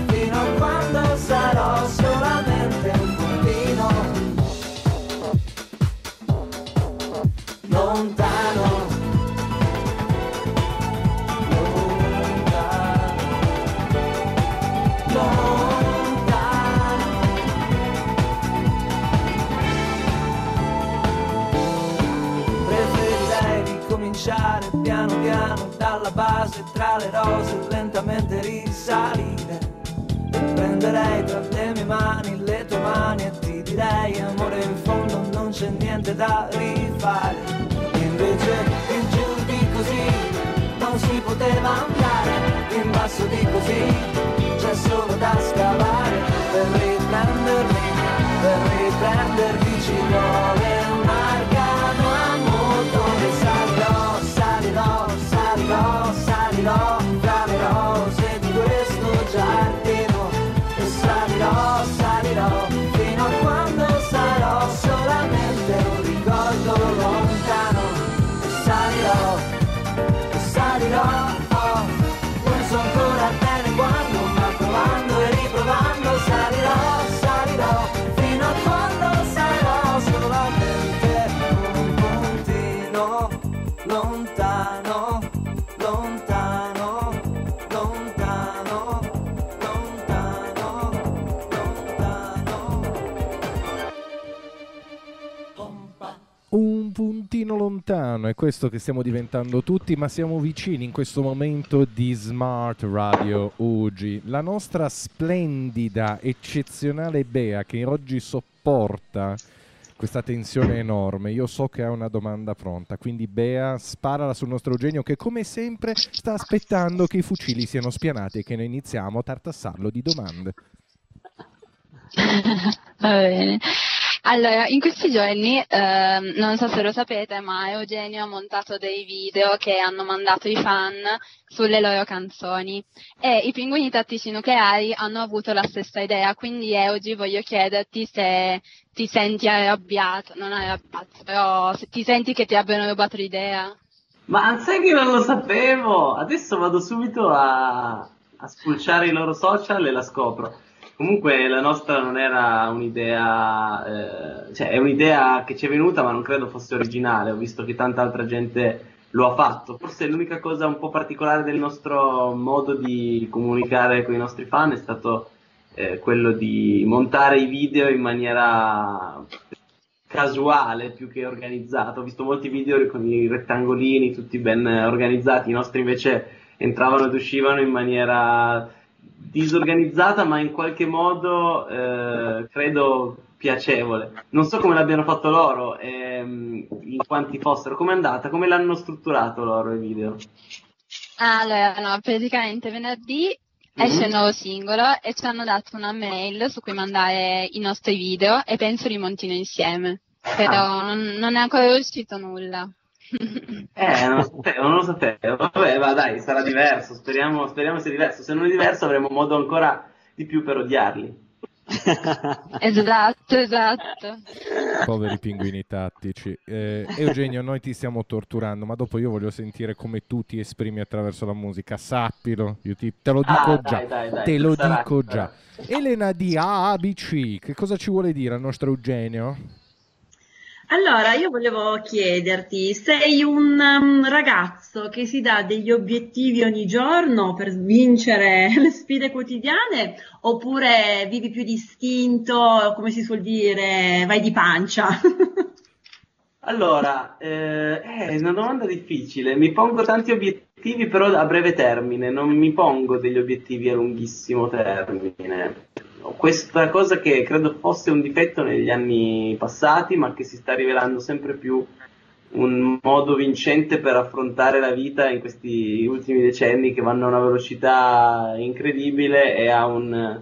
lontano. Lontano. Preferirei ricominciare piano piano dalla base tra le rose lentamente risalire prenderei tra le mie mani le tue mani e ti direi amore in fondo non c'è niente da rifare invece in giù di così non si poteva andare in basso di così c'è solo da scavare per riprendermi per riprendermi ci vuole un arcano a motore salirò salirò salirò salirò lontano, è questo che stiamo diventando tutti, ma siamo vicini in questo momento di Smart Radio Ugi. La nostra splendida, eccezionale Bea che oggi sopporta questa tensione enorme. Io so che ha una domanda pronta, quindi Bea sparala sul nostro Eugenio che come sempre sta aspettando che i fucili siano spianati e che noi iniziamo a tartassarlo di domande. Va bene. Allora, in questi giorni, ehm, non so se lo sapete, ma Eugenio ha montato dei video che hanno mandato i fan sulle loro canzoni e i pinguini tattici nucleari hanno avuto la stessa idea, quindi oggi voglio chiederti se ti senti arrabbiato, non arrabbiato, però se ti senti che ti abbiano rubato l'idea. Ma sai che non lo sapevo? Adesso vado subito a, a spulciare i loro social e la scopro. Comunque la nostra non era un'idea, eh, cioè è un'idea che ci è venuta ma non credo fosse originale, ho visto che tanta altra gente lo ha fatto. Forse l'unica cosa un po' particolare del nostro modo di comunicare con i nostri fan è stato eh, quello di montare i video in maniera casuale più che organizzata. Ho visto molti video con i rettangolini tutti ben organizzati, i nostri invece entravano ed uscivano in maniera disorganizzata ma in qualche modo eh, credo piacevole. Non so come l'abbiano fatto loro, ehm, in quanti fossero, come è andata, come l'hanno strutturato loro i video. Allora, no, praticamente venerdì esce il nuovo singolo e ci hanno dato una mail su cui mandare i nostri video e penso li montino insieme. Però Ah. non, non è ancora uscito nulla. Eh, non lo sapevo, non lo sapevo. Vabbè, ma dai, sarà diverso, speriamo, speriamo sia diverso. Se non è diverso avremo modo ancora di più per odiarli. esatto, esatto. Poveri pinguini tattici. Eh, Eugenio, noi ti stiamo torturando, ma dopo io voglio sentire come tu ti esprimi attraverso la musica. Sappilo, io ti- te lo dico Ah, già. dai, dai, dai, te lo sarà, dico sarà. già. Elena di ABC, che cosa ci vuole dire al nostro Eugenio? Allora, io volevo chiederti, sei un um, ragazzo che si dà degli obiettivi ogni giorno per vincere le sfide quotidiane oppure vivi più distinto, come si suol dire, vai di pancia? Allora, eh, è una domanda difficile. Mi pongo tanti obiettivi, però a breve termine, non mi pongo degli obiettivi a lunghissimo termine. Questa cosa che credo fosse un difetto negli anni passati, ma che si sta rivelando sempre più un modo vincente per affrontare la vita in questi ultimi decenni che vanno a una velocità incredibile e a un,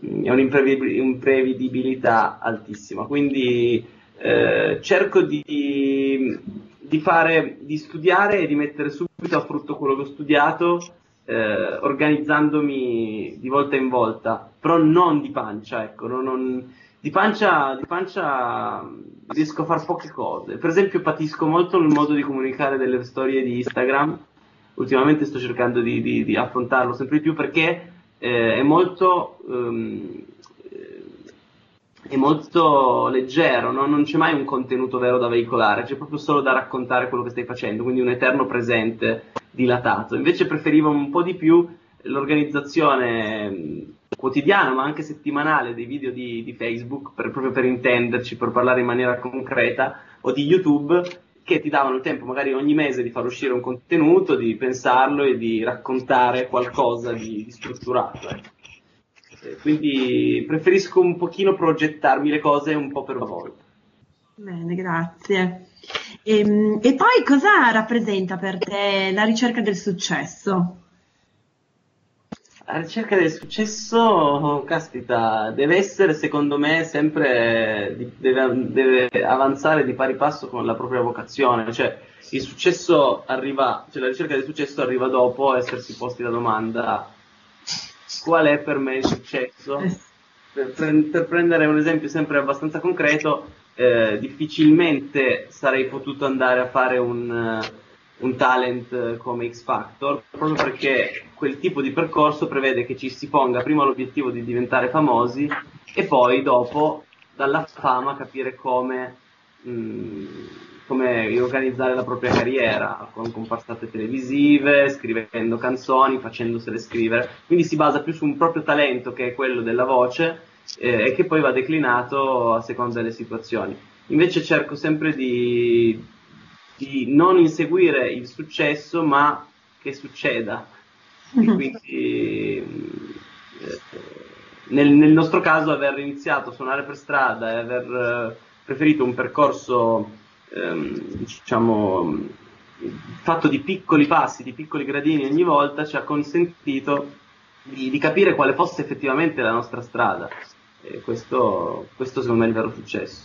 un'imprevedibilità altissima. Quindi eh, cerco di, di fare, di studiare e di mettere subito a frutto quello che ho studiato, eh, organizzandomi di volta in volta, però non di pancia, ecco, non- non- di pancia, di pancia riesco a fare poche cose. Per esempio patisco molto il modo di comunicare delle storie di Instagram, ultimamente sto cercando di, di- di affrontarlo sempre di più perché eh, è molto... ehm, è molto leggero, no? non c'è mai un contenuto vero da veicolare, c'è proprio solo da raccontare quello che stai facendo, quindi un eterno presente dilatato. Invece preferivo un po' di più l'organizzazione mh, quotidiana, ma anche settimanale dei video di, di Facebook, per- proprio per intenderci, per parlare in maniera concreta, o di YouTube, che ti davano il tempo magari ogni mese di far uscire un contenuto, di pensarlo e di raccontare qualcosa di, di strutturato. ecco. Eh, Quindi preferisco un pochino progettarmi le cose un po' per volta. Bene, grazie. Ehm, E, poi cosa rappresenta per te la ricerca del successo? La ricerca del successo, caspita, deve essere secondo me sempre, deve, deve avanzare di pari passo con la propria vocazione, cioè il successo arriva, cioè la ricerca del successo arriva dopo essersi posti la domanda qual è per me il successo? Per- per prendere un esempio sempre abbastanza concreto, eh, difficilmente sarei potuto andare a fare un, eh, un talent eh, come X Factor, proprio perché quel tipo di percorso prevede che ci si ponga prima l'obiettivo di diventare famosi e poi dopo dalla fama capire come, mh, come organizzare la propria carriera con comparsate televisive, scrivendo canzoni, facendosele scrivere. Quindi si basa più su un proprio talento che è quello della voce e che poi va declinato a seconda delle situazioni. Invece cerco sempre di, di non inseguire il successo, ma che succeda. E quindi eh, nel, nel nostro caso aver iniziato a suonare per strada e aver preferito un percorso ehm, diciamo fatto di piccoli passi, di piccoli gradini ogni volta ci ha consentito di, di capire quale fosse effettivamente la nostra strada. E questo, questo secondo me è il vero successo.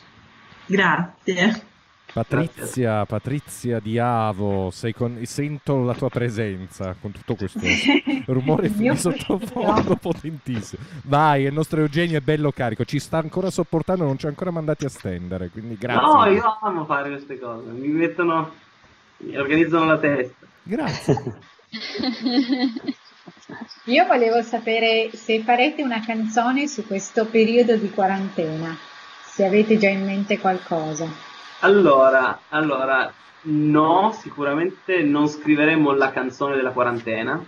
Grazie. Patrizia, Patrizia di Avo, con... sento la tua presenza con tutto questo rumore di sottofondo potentissimo. Vai, il nostro Eugenio è bello carico, ci sta ancora sopportando, non ci ha ancora mandati a stendere, quindi grazie. No, io amo fare queste cose, mi mettono, mi organizzano la testa. Grazie. io volevo sapere se farete una canzone su questo periodo di quarantena, se avete già in mente qualcosa. Allora, allora, no, sicuramente non scriveremo la canzone della quarantena,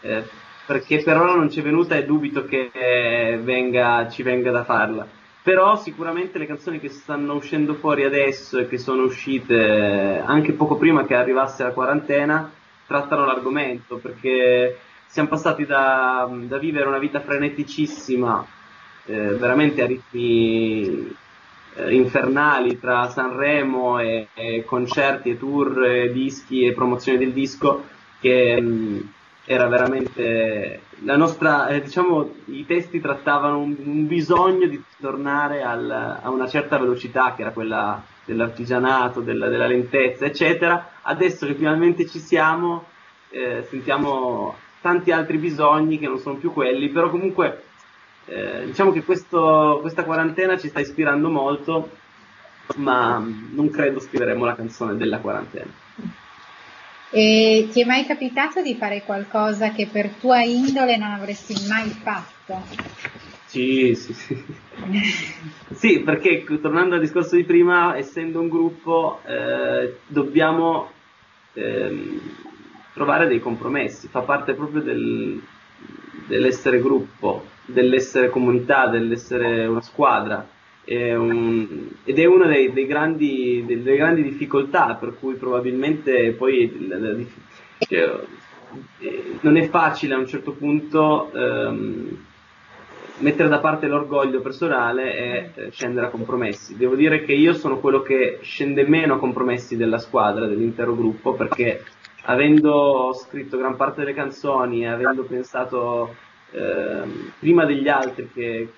eh, perché per ora non ci è venuta e dubito che eh, venga, ci venga da farla. Però sicuramente le canzoni che stanno uscendo fuori adesso e che sono uscite eh, anche poco prima che arrivasse la quarantena trattano l'argomento, perché siamo passati da, da vivere una vita freneticissima, eh, veramente a ritmi eh, infernali tra Sanremo e, e, concerti e tour, e dischi e promozione del disco che mh, mm, era veramente la nostra, eh, diciamo, i testi trattavano un, un bisogno di tornare al, a una certa velocità che era quella dell'artigianato, della, della lentezza, eccetera. Adesso che finalmente ci siamo, eh, sentiamo tanti altri bisogni che non sono più quelli, però comunque eh, diciamo che questo, questa quarantena ci sta ispirando molto, ma non credo scriveremo la canzone della quarantena. E ti è mai capitato di fare qualcosa che per tua indole non avresti mai fatto? Sì, sì, sì. sì, perché tornando al discorso di prima, essendo un gruppo, eh, dobbiamo eh, trovare dei compromessi, fa parte proprio del, dell'essere gruppo dell'essere comunità, dell'essere una squadra. Un, ed è una dei, dei grandi, delle grandi difficoltà per cui probabilmente poi la, la, cioè, eh, non è facile a un certo punto ehm, mettere da parte l'orgoglio personale e eh, scendere a compromessi. Devo dire che io sono quello che scende meno a compromessi della squadra, dell'intero gruppo, perché avendo scritto gran parte delle canzoni avendo pensato Ehm, prima degli altri che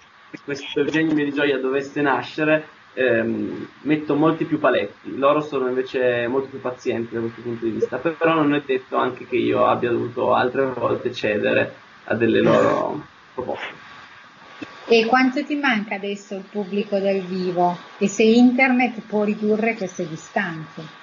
questo genio di gioia dovesse nascere, ehm, metto molti più paletti. Loro sono invece molto più pazienti da questo punto di vista, però non è detto anche che io abbia dovuto altre volte cedere a delle loro proposte. E quanto ti manca adesso il pubblico dal vivo? E se internet può ridurre queste distanze?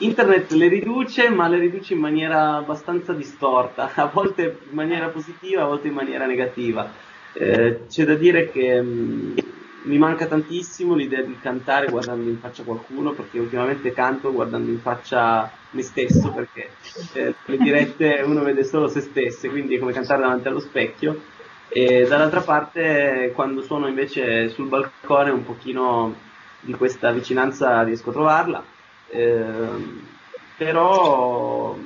Internet le riduce, ma le riduce in maniera abbastanza distorta, a volte in maniera positiva, a volte in maniera negativa. Eh, c'è da dire che mh, mm, mi manca tantissimo l'idea di cantare guardando in faccia qualcuno, perché ultimamente canto guardando in faccia me stesso, perché eh, le dirette uno vede solo se stesse, quindi è come cantare davanti allo specchio. E dall'altra parte, quando suono invece sul balcone, un pochino di questa vicinanza riesco a trovarla Ehm, però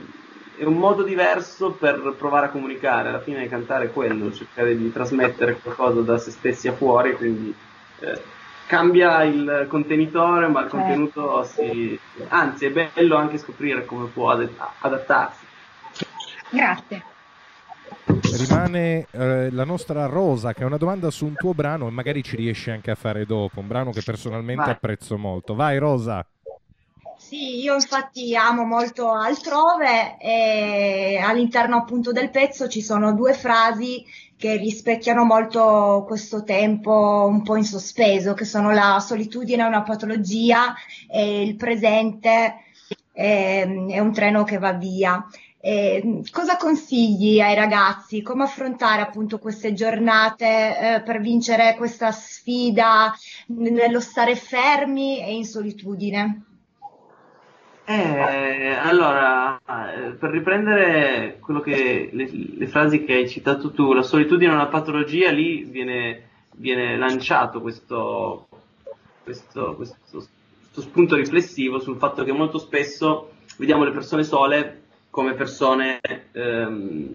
è un modo diverso per provare a comunicare, alla fine cantare è quello, cercare di trasmettere qualcosa da se stessi a fuori, quindi eh, cambia il contenitore, ma il certo. contenuto si... anzi è bello anche scoprire come può adattarsi. Grazie. Rimane eh, la nostra Rosa che ha una domanda su un tuo brano e magari ci riesci anche a fare dopo, un brano che personalmente Vai. apprezzo molto. Vai Rosa. Sì, io infatti amo molto altrove e all'interno appunto del pezzo ci sono due frasi che rispecchiano molto questo tempo un po' in sospeso, che sono la solitudine è una patologia e il presente è, è un treno che va via. E cosa consigli ai ragazzi? Come affrontare appunto queste giornate eh, per vincere questa sfida nello stare fermi e in solitudine? Eh, allora, eh, per riprendere che, le, le, frasi che hai citato tu, la solitudine è una patologia, lì viene, viene lanciato questo, questo, questo, questo, spunto riflessivo sul fatto che molto spesso vediamo le persone sole come persone ehm,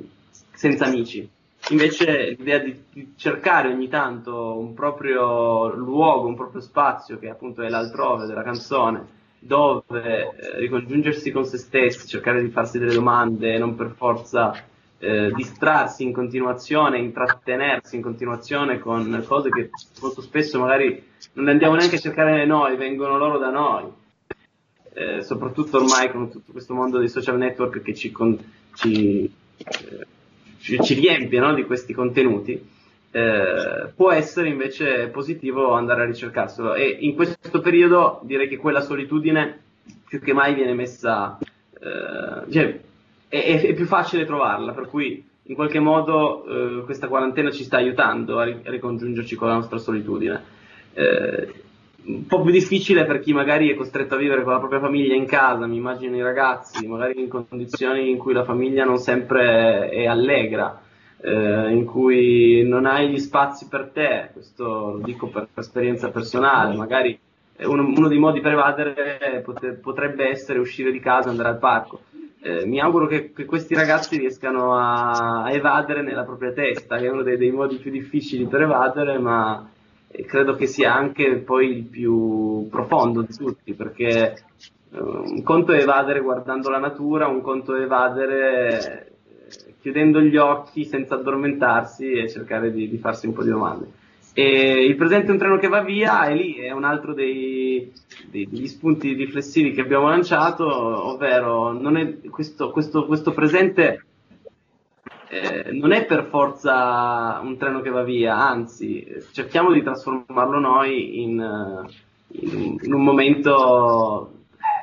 senza amici. Invece l'idea di, di, cercare ogni tanto un proprio luogo, un proprio spazio, che appunto è l'altrove della canzone, dove eh, ricongiungersi con se stessi, cercare di farsi delle domande, non per forza eh, distrarsi in continuazione, intrattenersi in continuazione con cose che molto spesso magari non andiamo neanche a cercare noi, vengono loro da noi. Eh, soprattutto ormai con tutto questo mondo dei social network che ci, con, ci eh, ci, ci riempie no, di questi contenuti, eh, può essere invece positivo andare a ricercarselo. E in questo periodo direi che quella solitudine più che mai viene messa, eh, cioè, è, è, più facile trovarla, per cui in qualche modo eh, questa quarantena ci sta aiutando a, ri- a, ricongiungerci con la nostra solitudine. Eh, un po' più difficile per chi magari è costretto a vivere con la propria famiglia in casa, mi immagino i ragazzi, magari in condizioni in cui la famiglia non sempre è allegra, eh, in cui non hai gli spazi per te, questo lo dico per esperienza personale, magari uno, uno dei modi per evadere potrebbe essere uscire di casa e andare al parco. Eh, mi auguro che, che, questi ragazzi riescano a, a, evadere nella propria testa, che è uno dei, dei modi più difficili per evadere, ma e credo che sia anche poi il più profondo di tutti, perché uh, un conto è evadere guardando la natura, un conto è evadere eh, chiudendo gli occhi senza addormentarsi e cercare di, di, farsi un po' di domande. E il presente è un treno che va via è lì, è un altro dei, dei, degli spunti riflessivi che abbiamo lanciato, ovvero questo, questo, questo presente eh, non è per forza un treno che va via, anzi cerchiamo di trasformarlo noi in, eh, in, in un momento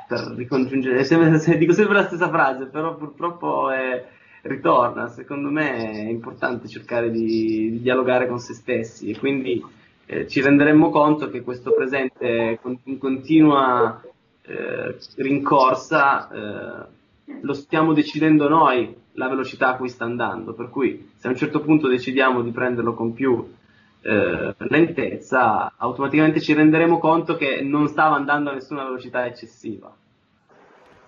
per ricongiungere, sempre, dico sempre la stessa frase, però purtroppo è, ritorna, secondo me è importante cercare di, di dialogare con se stessi e quindi eh, ci renderemmo conto che questo presente in continua eh, rincorsa eh, lo stiamo decidendo noi la velocità a cui sta andando, per cui se a un certo punto decidiamo di prenderlo con più eh, lentezza, automaticamente ci renderemo conto che non stava andando a nessuna velocità eccessiva.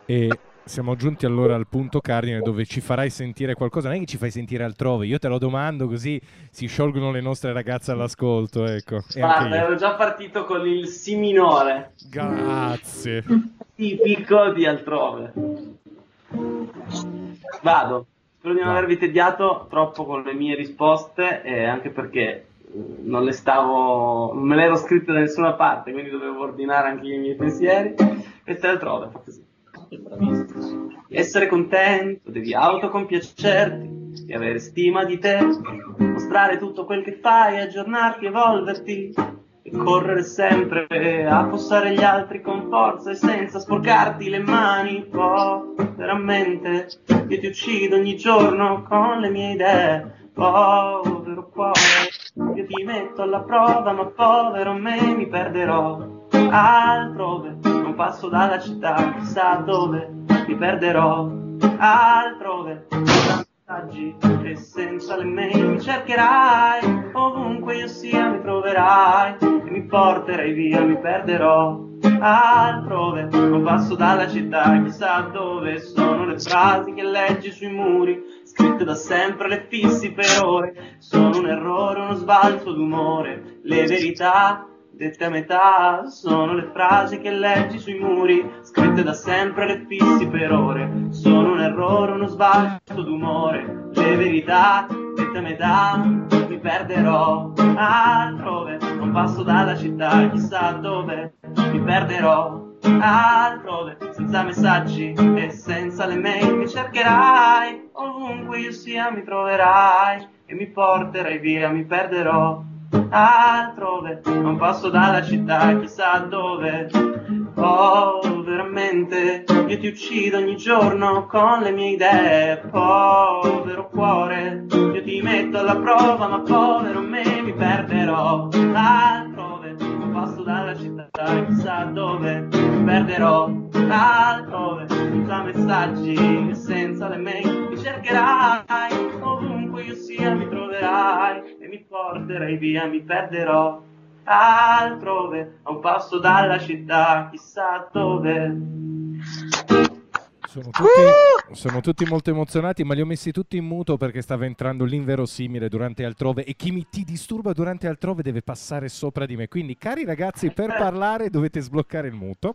E siamo giunti allora al punto cardine dove ci farai sentire qualcosa, non è che ci fai sentire altrove, io te lo domando così si sciolgono le nostre ragazze all'ascolto, ecco. Guarda, ero già partito con il Si minore. Grazie. Tipico di altrove. Vado. Spero di non avervi tediato troppo con le mie risposte, eh, anche perché non le stavo, non me le ero scritte da nessuna parte, quindi dovevo ordinare anche i miei pensieri. Questa è altrove, fa così. Essere contento, devi autocompiacerti, di avere stima di te, mostrare tutto quel che fai, aggiornarti, evolverti, e correre sempre, affossare gli altri con forza e senza sporcarti le mani. Oh, veramente, io ti uccido ogni giorno con le mie idee. Povero cuore, io ti metto alla prova, ma povero me mi perderò altrove. Passo dalla città, chissà dove mi perderò altrove. Messaggi e senza le mail mi cercherai, ovunque io sia mi troverai e mi porterai via, mi perderò altrove, non passo dalla città, chissà dove sono le frasi che leggi sui muri, scritte da sempre le fissi per ore, sono un errore, uno sbalzo d'umore, le verità dette a metà sono le frasi che leggi sui muri, scritte da sempre le fissi per ore. Sono un errore, uno sbalzo d'umore, le verità dette a metà mi perderò altrove. Non passo dalla città, chissà dove mi perderò altrove, senza messaggi e senza le mail mi cercherai, ovunque io sia mi troverai e mi porterai via, mi perderò altrove, non passo dalla città chissà dove. Oh, veramente, io ti uccido ogni giorno con le mie idee, povero cuore, io ti metto alla prova, ma povero me mi perderò. Altrove, non passo dalla città chissà dove, mi perderò. Altrove, senza messaggi e senza le mail, mi cercherai porterai via, mi perderò altrove, a un passo dalla città, chissà dove. Sono tutti, sono tutti, molto emozionati, ma li ho messi tutti in muto perché stava entrando l'inverosimile durante altrove e chi mi ti disturba durante altrove deve passare sopra di me. Quindi, cari ragazzi, per parlare dovete sbloccare il muto.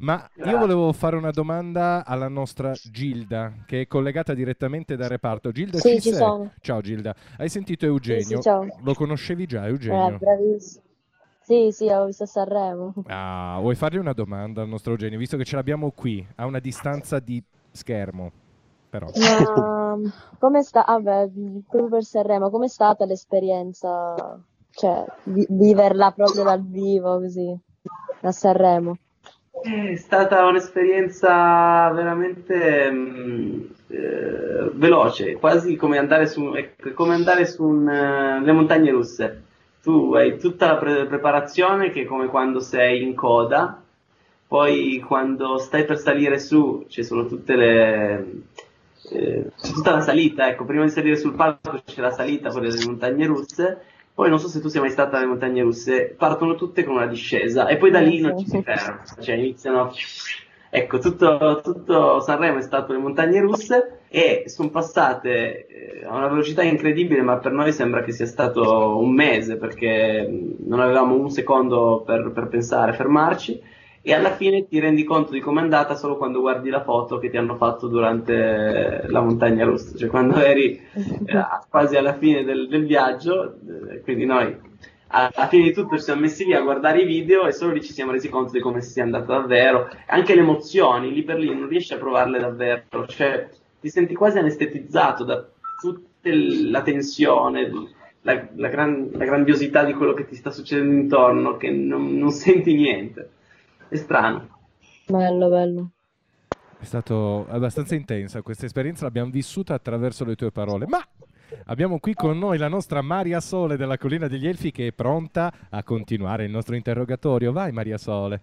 Ma io volevo fare una domanda alla nostra Gilda, che è collegata direttamente dal reparto. Gilda, sì, ci, ci. Ciao Gilda, hai sentito Eugenio? Sì, sì, ciao. Lo conoscevi già, Eugenio? Eh, bravissimo. Sì, sì, ho visto Sanremo. Ah, vuoi fargli una domanda al nostro Eugenio, visto che ce l'abbiamo qui, a una distanza di schermo, però. Ma come sta? Ah, beh, proprio per Sanremo, com'è stata l'esperienza? Cioè, vi- viverla proprio dal vivo così, a Sanremo. È stata un'esperienza veramente mm, eh, veloce, quasi come andare su, è come andare su un, eh, le montagne russe. Tu hai tutta la pre- preparazione che è come quando sei in coda, poi quando stai per salire su ci sono tutte le... eh, c'è tutta la salita, ecco, prima di salire sul palco c'è la salita, quelle delle montagne russe, poi non so se tu sei mai stata alle montagne russe, partono tutte con una discesa e poi da lì non ci si ferma, cioè iniziano... Ecco, tutto, tutto Sanremo è stato le montagne russe e sono passate eh, a una velocità incredibile, ma per noi sembra che sia stato un mese perché mh, non avevamo un secondo per, per pensare, fermarci. E alla fine ti rendi conto di com'è andata solo quando guardi la foto che ti hanno fatto durante la montagna russa, cioè quando eri eh, quasi alla fine del, del viaggio, eh, quindi noi alla fine di tutto ci siamo messi lì a guardare i video e solo lì ci siamo resi conto di come sia andata davvero, anche le emozioni, lì per lì non riesci a provarle davvero, cioè ti senti quasi anestetizzato da tutta la tensione, la, la gran- la grandiosità di quello che ti sta succedendo intorno, che non, non senti niente. È strano. Bello, bello. È stato abbastanza intensa questa esperienza, l'abbiamo vissuta attraverso le tue parole. Ma abbiamo qui con noi la nostra Maria Sole della Collina degli Elfi che è pronta a continuare il nostro interrogatorio. Vai Maria Sole.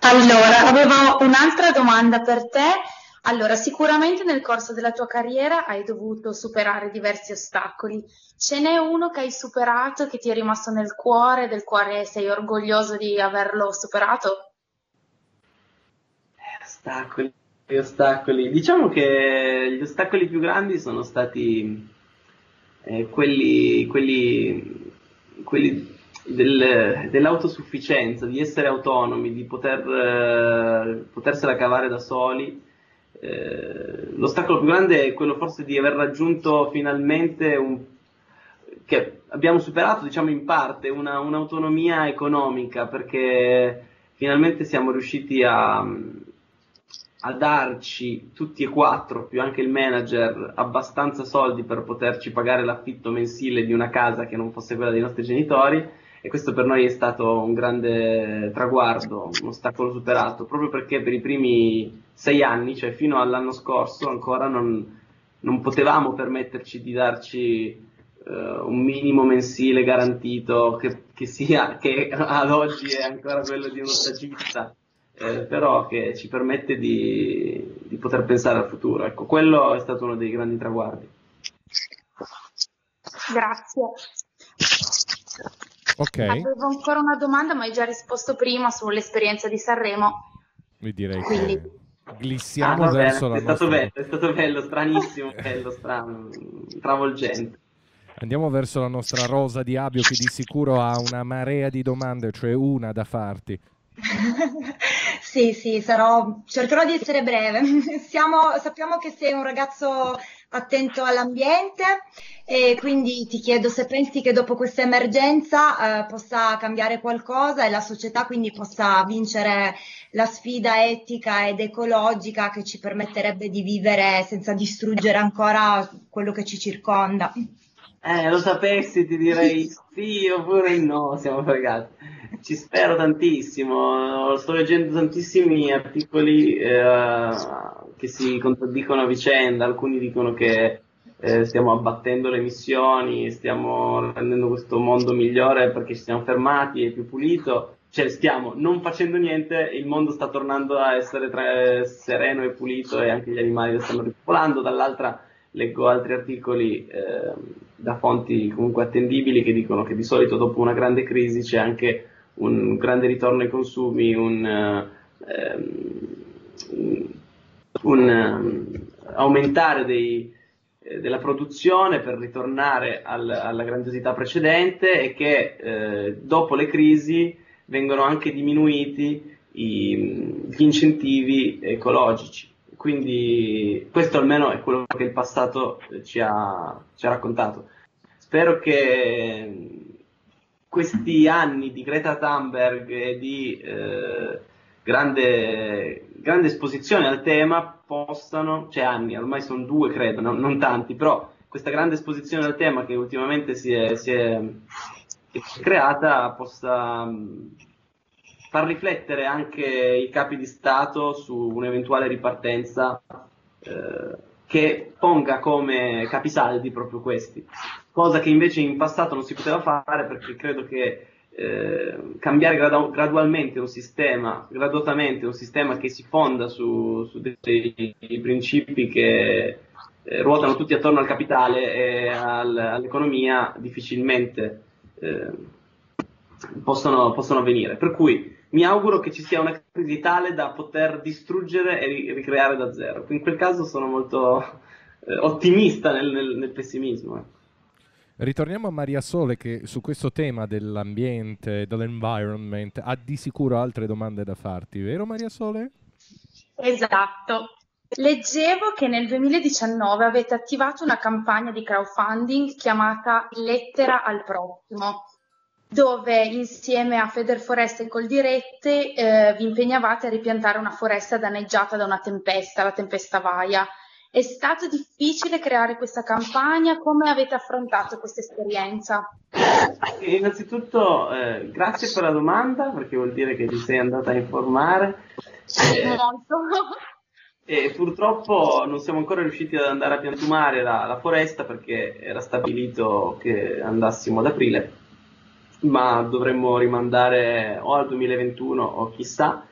Allora, avevo un'altra domanda per te. Allora, sicuramente nel corso della tua carriera hai dovuto superare diversi ostacoli. Ce n'è uno che hai superato, che ti è rimasto nel cuore, del quale sei orgoglioso di averlo superato? Ostacoli, ostacoli. Diciamo che gli ostacoli più grandi sono stati eh, quelli, quelli, quelli del- dell'autosufficienza, di essere autonomi, di poter, eh, potersela cavare da soli. Eh, l'ostacolo più grande è quello forse di aver raggiunto finalmente un, che abbiamo superato, diciamo in parte, una, un'autonomia economica, perché finalmente siamo riusciti a, a darci tutti e quattro, più anche il manager, abbastanza soldi per poterci pagare l'affitto mensile di una casa che non fosse quella dei nostri genitori. E questo per noi è stato un grande traguardo, un ostacolo superato, proprio perché per i primi sei anni, cioè fino all'anno scorso, ancora non, non potevamo permetterci di darci eh, un minimo mensile garantito che, che sia, che ad oggi è ancora quello di uno stagista, eh, però che ci permette di, di poter pensare al futuro. Ecco, quello è stato uno dei grandi traguardi. Grazie. Ok, Avevo ancora una domanda, ma hai già risposto prima sull'esperienza di Sanremo. vi direi Quindi- che Ah, glissiamo bene, verso la è stato nostra... bello, è stato bello, stranissimo, bello, strano, travolgente. Andiamo verso la nostra Rosa di Abio che di sicuro ha una marea di domande, cioè una da farti. Sì, sì, sarò, cercherò di essere breve. Siamo- sappiamo che sei un ragazzo attento all'ambiente e quindi ti chiedo se pensi che dopo questa emergenza eh, possa cambiare qualcosa e la società quindi possa vincere la sfida etica ed ecologica che ci permetterebbe di vivere senza distruggere ancora quello che ci circonda. Eh, lo sapessi ti direi sì oppure no, siamo fregati. Ci spero tantissimo, sto leggendo tantissimi articoli eh, che si contraddicono a vicenda, alcuni dicono che eh, stiamo abbattendo le emissioni, stiamo rendendo questo mondo migliore perché ci siamo fermati, è più pulito, cioè stiamo non facendo niente, il mondo sta tornando a essere tra- sereno e pulito e anche gli animali lo stanno ripopolando, dall'altra leggo altri articoli eh, da fonti comunque attendibili che dicono che di solito dopo una grande crisi c'è anche un grande ritorno ai consumi, un, eh, ehm, un um, aumentare dei, eh, della produzione per ritornare al, alla grandiosità precedente e che eh, dopo le crisi vengono anche diminuiti i, gli incentivi ecologici. Quindi questo almeno è quello che il passato ci ha, ci ha raccontato. Spero che questi anni di Greta Thunberg e di eh, grande, grande, esposizione al tema possano, cioè anni, ormai sono due credo, no? non tanti, però questa grande esposizione al tema che ultimamente si è, si è, è creata possa far riflettere anche i capi di Stato su un'eventuale ripartenza eh, che ponga come capisaldi proprio questi, cosa che invece in passato non si poteva fare perché credo che eh, cambiare gradu- gradualmente un sistema, graduatamente un sistema che si fonda su, su dei, dei, principi che eh, ruotano tutti attorno al capitale e al, all'economia, difficilmente eh, possono, possono avvenire. Per cui mi auguro che ci sia una crisi tale da poter distruggere e ricreare da zero. In quel caso sono molto eh, ottimista nel, nel, nel pessimismo. Ritorniamo a Maria Sole che su questo tema dell'ambiente, dell'environment, ha di sicuro altre domande da farti, vero Maria Sole? Esatto. Leggevo che nel 2019 avete attivato una campagna di crowdfunding chiamata Lettera al prossimo dove insieme a Federforeste e Coldirette eh, vi impegnavate a ripiantare una foresta danneggiata da una tempesta, la tempesta Vaia. È stato difficile creare questa campagna? Come avete affrontato questa esperienza? Innanzitutto, eh, grazie per la domanda, perché vuol dire che ti sei andata a informare. Eh, Molto. E purtroppo non siamo ancora riusciti ad andare a piantumare la, la foresta perché era stabilito che andassimo ad aprile ma dovremmo rimandare o al 2021 o chissà.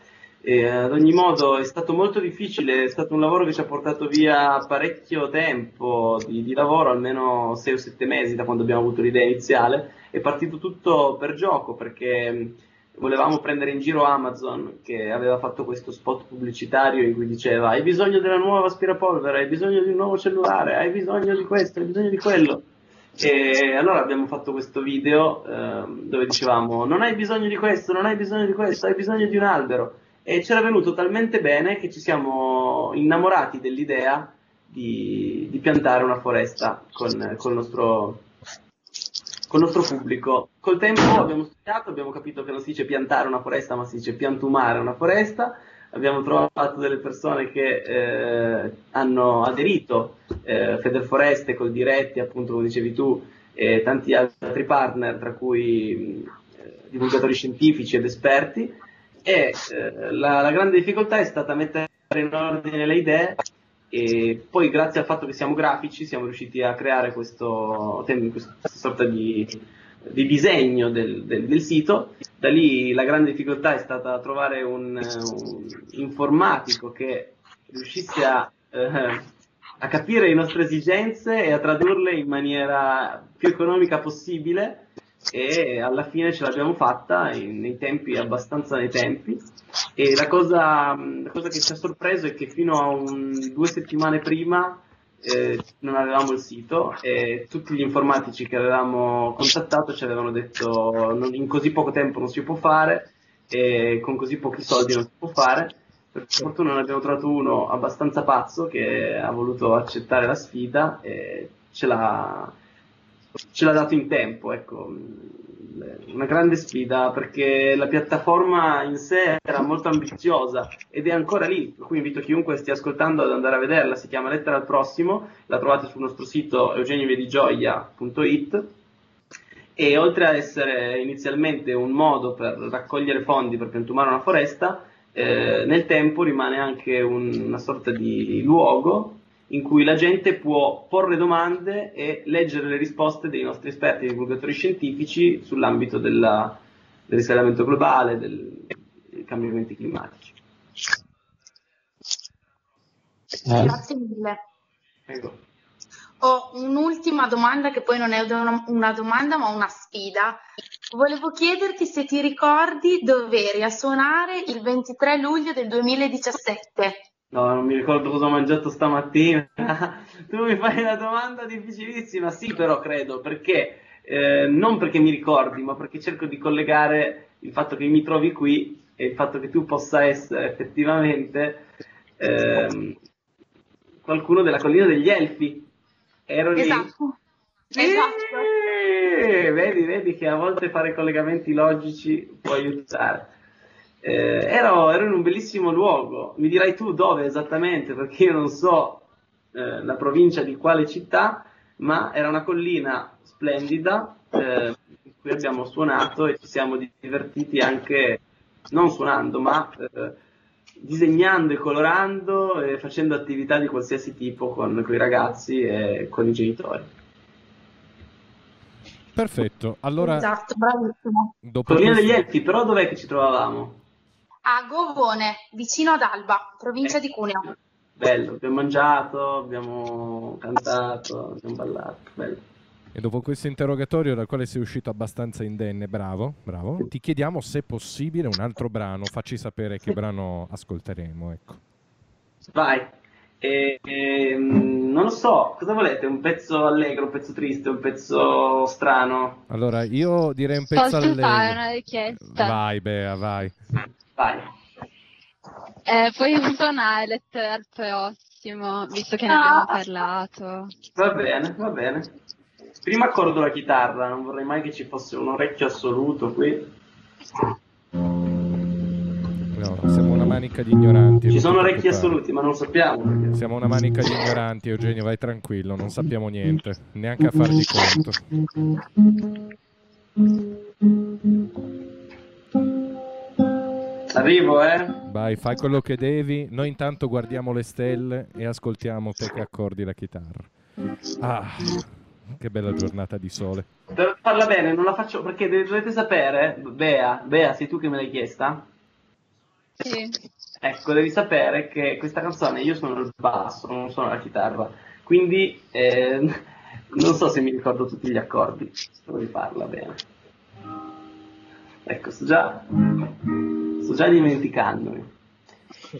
E ad ogni modo è stato molto difficile, è stato un lavoro che ci ha portato via parecchio tempo di, di lavoro, almeno 6 o 7 mesi da quando abbiamo avuto l'idea iniziale. È partito tutto per gioco perché volevamo prendere in giro Amazon che aveva fatto questo spot pubblicitario in cui diceva hai bisogno della nuova aspirapolvere, hai bisogno di un nuovo cellulare, hai bisogno di questo, hai bisogno di quello. E allora abbiamo fatto questo video eh, dove dicevamo non hai bisogno di questo, non hai bisogno di questo, hai bisogno di un albero. E c'era venuto talmente bene che ci siamo innamorati dell'idea di, di piantare una foresta con, con, il nostro, con il nostro pubblico. Col tempo abbiamo studiato, abbiamo capito che non si dice piantare una foresta, ma si dice piantumare una foresta abbiamo trovato delle persone che eh, hanno aderito, eh, Federforeste, col Diretti, appunto come dicevi tu, e tanti altri partner, tra cui eh, divulgatori scientifici ed esperti, e eh, la, la, grande difficoltà è stata mettere in ordine le idee e poi grazie al fatto che siamo grafici siamo riusciti a creare questo, questa sorta di di disegno del, del, del, sito. Da lì la grande difficoltà è stata trovare un, un informatico che riuscisse a, eh, a, capire le nostre esigenze e a tradurle in maniera più economica possibile e alla fine ce l'abbiamo fatta in, nei tempi, abbastanza nei tempi. E la cosa, la cosa che ci ha sorpreso è che fino a un, due settimane prima eh, non avevamo il sito e tutti gli informatici che avevamo contattato ci avevano detto non, in così poco tempo non si può fare e con così pochi soldi non si può fare. Per fortuna ne abbiamo trovato uno abbastanza pazzo che ha voluto accettare la sfida e ce l'ha, ce l'ha dato in tempo. Ecco una grande sfida perché la piattaforma in sé era molto ambiziosa ed è ancora lì, per cui invito chiunque stia ascoltando ad andare a vederla, si chiama Lettera al Prossimo, la trovate sul nostro sito eugenioviedigioia.it e oltre ad essere inizialmente un modo per raccogliere fondi per piantumare una foresta, eh, nel tempo rimane anche un, una sorta di luogo in cui la gente può porre domande e leggere le risposte dei nostri esperti e divulgatori scientifici sull'ambito della, del riscaldamento globale, del, dei cambiamenti climatici. Eh. Grazie mille. Prego. Ho un'ultima domanda che poi non è una domanda ma una sfida. volevo chiederti se ti ricordi dove eri a suonare il 23 luglio del 2017. No, non mi ricordo cosa ho mangiato stamattina. tu mi fai una domanda difficilissima. Sì, però credo, perché eh, non perché mi ricordi, ma perché cerco di collegare il fatto che mi trovi qui e il fatto che tu possa essere effettivamente ehm, qualcuno della collina degli Elfi. Ero esatto. lì. Esatto. vedi, vedi che a volte fare collegamenti logici può aiutare. Eh, ero, ero, in un bellissimo luogo, mi dirai tu dove esattamente, perché io non so eh, la provincia di quale città, ma era una collina splendida eh, in cui abbiamo suonato e ci siamo divertiti anche non suonando, ma eh, disegnando e colorando e facendo attività di qualsiasi tipo con, con i ragazzi e con i genitori. Perfetto, allora... Esatto, bravissimo. Dopo Collina questo... degli Elfi, però dov'è che ci trovavamo? A Govone, vicino ad Alba, provincia eh. di Cuneo. Bello, abbiamo mangiato, abbiamo cantato, abbiamo ballato, bello. E dopo questo interrogatorio dal quale sei uscito abbastanza indenne, bravo, bravo, ti chiediamo se possibile un altro brano, facci sapere che brano ascolteremo, ecco. Vai. E, e, non lo so, cosa volete? Un pezzo allegro, un pezzo triste, un pezzo strano? Allora, io direi un pezzo Posso allegro. Posso fare una richiesta? Vai, Bea, vai. Vai. Eh, puoi suonare lettere al prossimo, visto che ne abbiamo ah. parlato. Va bene, va bene. Prima accordo la chitarra, non vorrei mai che ci fosse un orecchio assoluto qui. No, siamo una manica di ignoranti. Ci sono orecchi assoluti, ma non sappiamo. Perché... Siamo una manica di ignoranti, Eugenio, vai tranquillo, non sappiamo niente, neanche a farti conto. Arrivo, eh? Vai, fai quello che devi. Noi intanto guardiamo le stelle e ascoltiamo te che accordi la chitarra. Ah. Che bella giornata di sole. Per farla bene, non la faccio perché dovete sapere, Bea, Bea, sei tu che me l'hai chiesta? Sì. Ecco, devi sapere che questa canzone io suono il basso, non suono la chitarra, quindi eh, non so se mi ricordo tutti gli accordi, devo rifarla bene. Ecco, sto già, sto già dimenticandomi.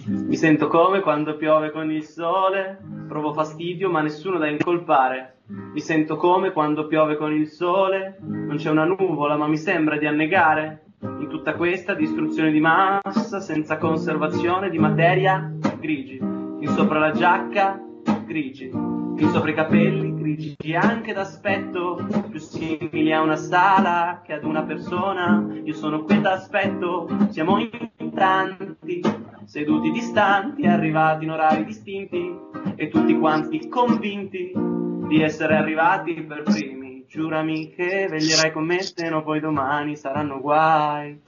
Mi sento come quando piove con il sole, provo fastidio ma nessuno da incolpare. Mi sento come quando piove con il sole, non c'è una nuvola ma mi sembra di annegare. In tutta questa distruzione di massa, senza conservazione di materia, grigi. In sopra la giacca, grigi. In sopra i capelli, grigi anche d'aspetto, più simili a una sala che ad una persona. Io sono qui d'aspetto, siamo in tanti, seduti distanti, arrivati in orari distinti e tutti quanti convinti di essere arrivati per primi. Giurami che veglierai con me, se no poi domani saranno guai.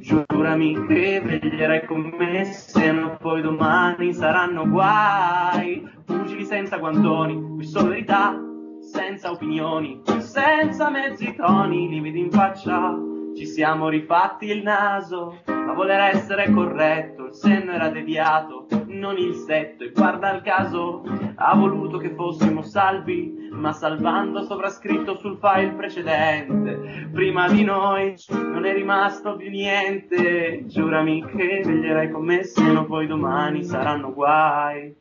Giurami che veglierai con me, se no poi domani saranno guai. Pugili senza guantoni, qui solo verità, senza opinioni, senza mezzi toni, lividi in faccia. Ci siamo rifatti il naso, a voler essere corretto, il senno era deviato, non il setto, e guarda il caso, ha voluto che fossimo salvi, ma salvando sovrascritto sul file precedente. Prima di noi non è rimasto più niente, giurami che veglierai con me, se no poi domani saranno guai.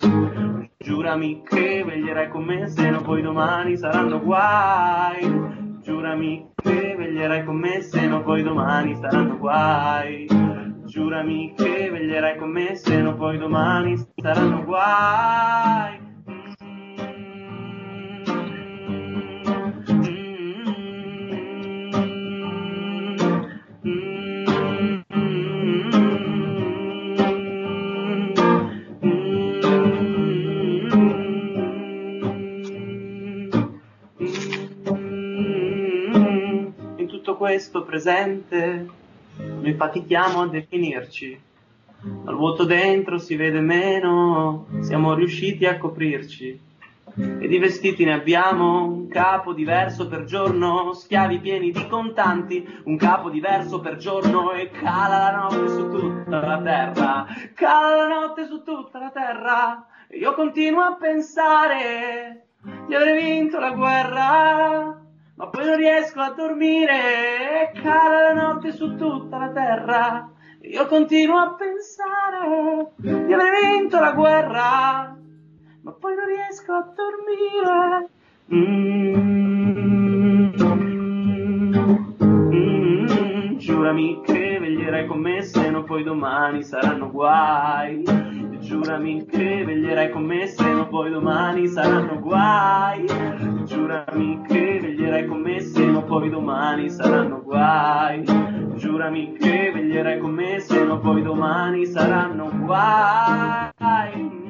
Giurami che veglierai con me, se no poi domani saranno guai. Giurami che veglierai con me, se no poi domani saranno guai. Giurami che veglierai con me, se no poi domani saranno guai. Questo presente noi fatichiamo a definirci. Al vuoto dentro si vede meno, siamo riusciti a coprirci. E di vestiti ne abbiamo un capo diverso per giorno, schiavi pieni di contanti, un capo diverso per giorno e cala la notte su tutta la terra, cala la notte su tutta la terra. E io continuo a pensare di aver vinto la guerra ma poi non riesco a dormire, cala la notte su tutta la terra. Io continuo a pensare di aver vinto la guerra, ma poi non riesco a dormire. Mm, mm, giurami che veglierai con me, se no poi domani saranno guai. Giurami che veglierai con me, se no poi domani saranno guai. Giurami che veglierai con me, se no poi domani saranno guai. Giurami che veglierai con me, se no poi domani saranno guai.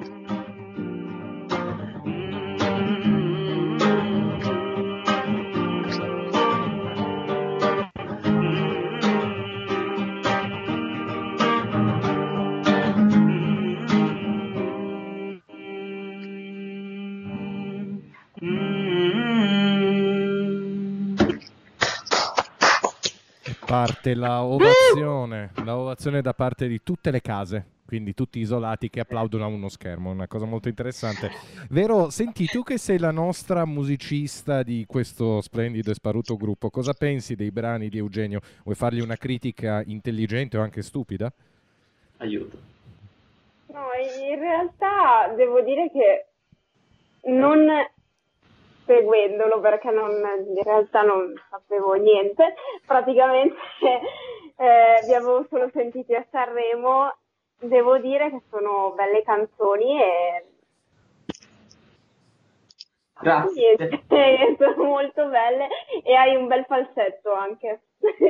Parte la ovazione, la ovazione da parte di tutte le case, quindi tutti isolati che applaudono a uno schermo, una cosa molto interessante. Vero, senti tu che sei la nostra musicista di questo splendido e sparuto gruppo, cosa pensi dei brani di Eugenio? Vuoi fargli una critica intelligente o anche stupida? Aiuto. No, in realtà devo dire che non seguendolo perché non, in realtà non sapevo niente, praticamente eh, vi avevo solo sentiti a Sanremo, devo dire che sono belle canzoni e Grazie. Niente, sono molto belle e hai un bel falsetto anche.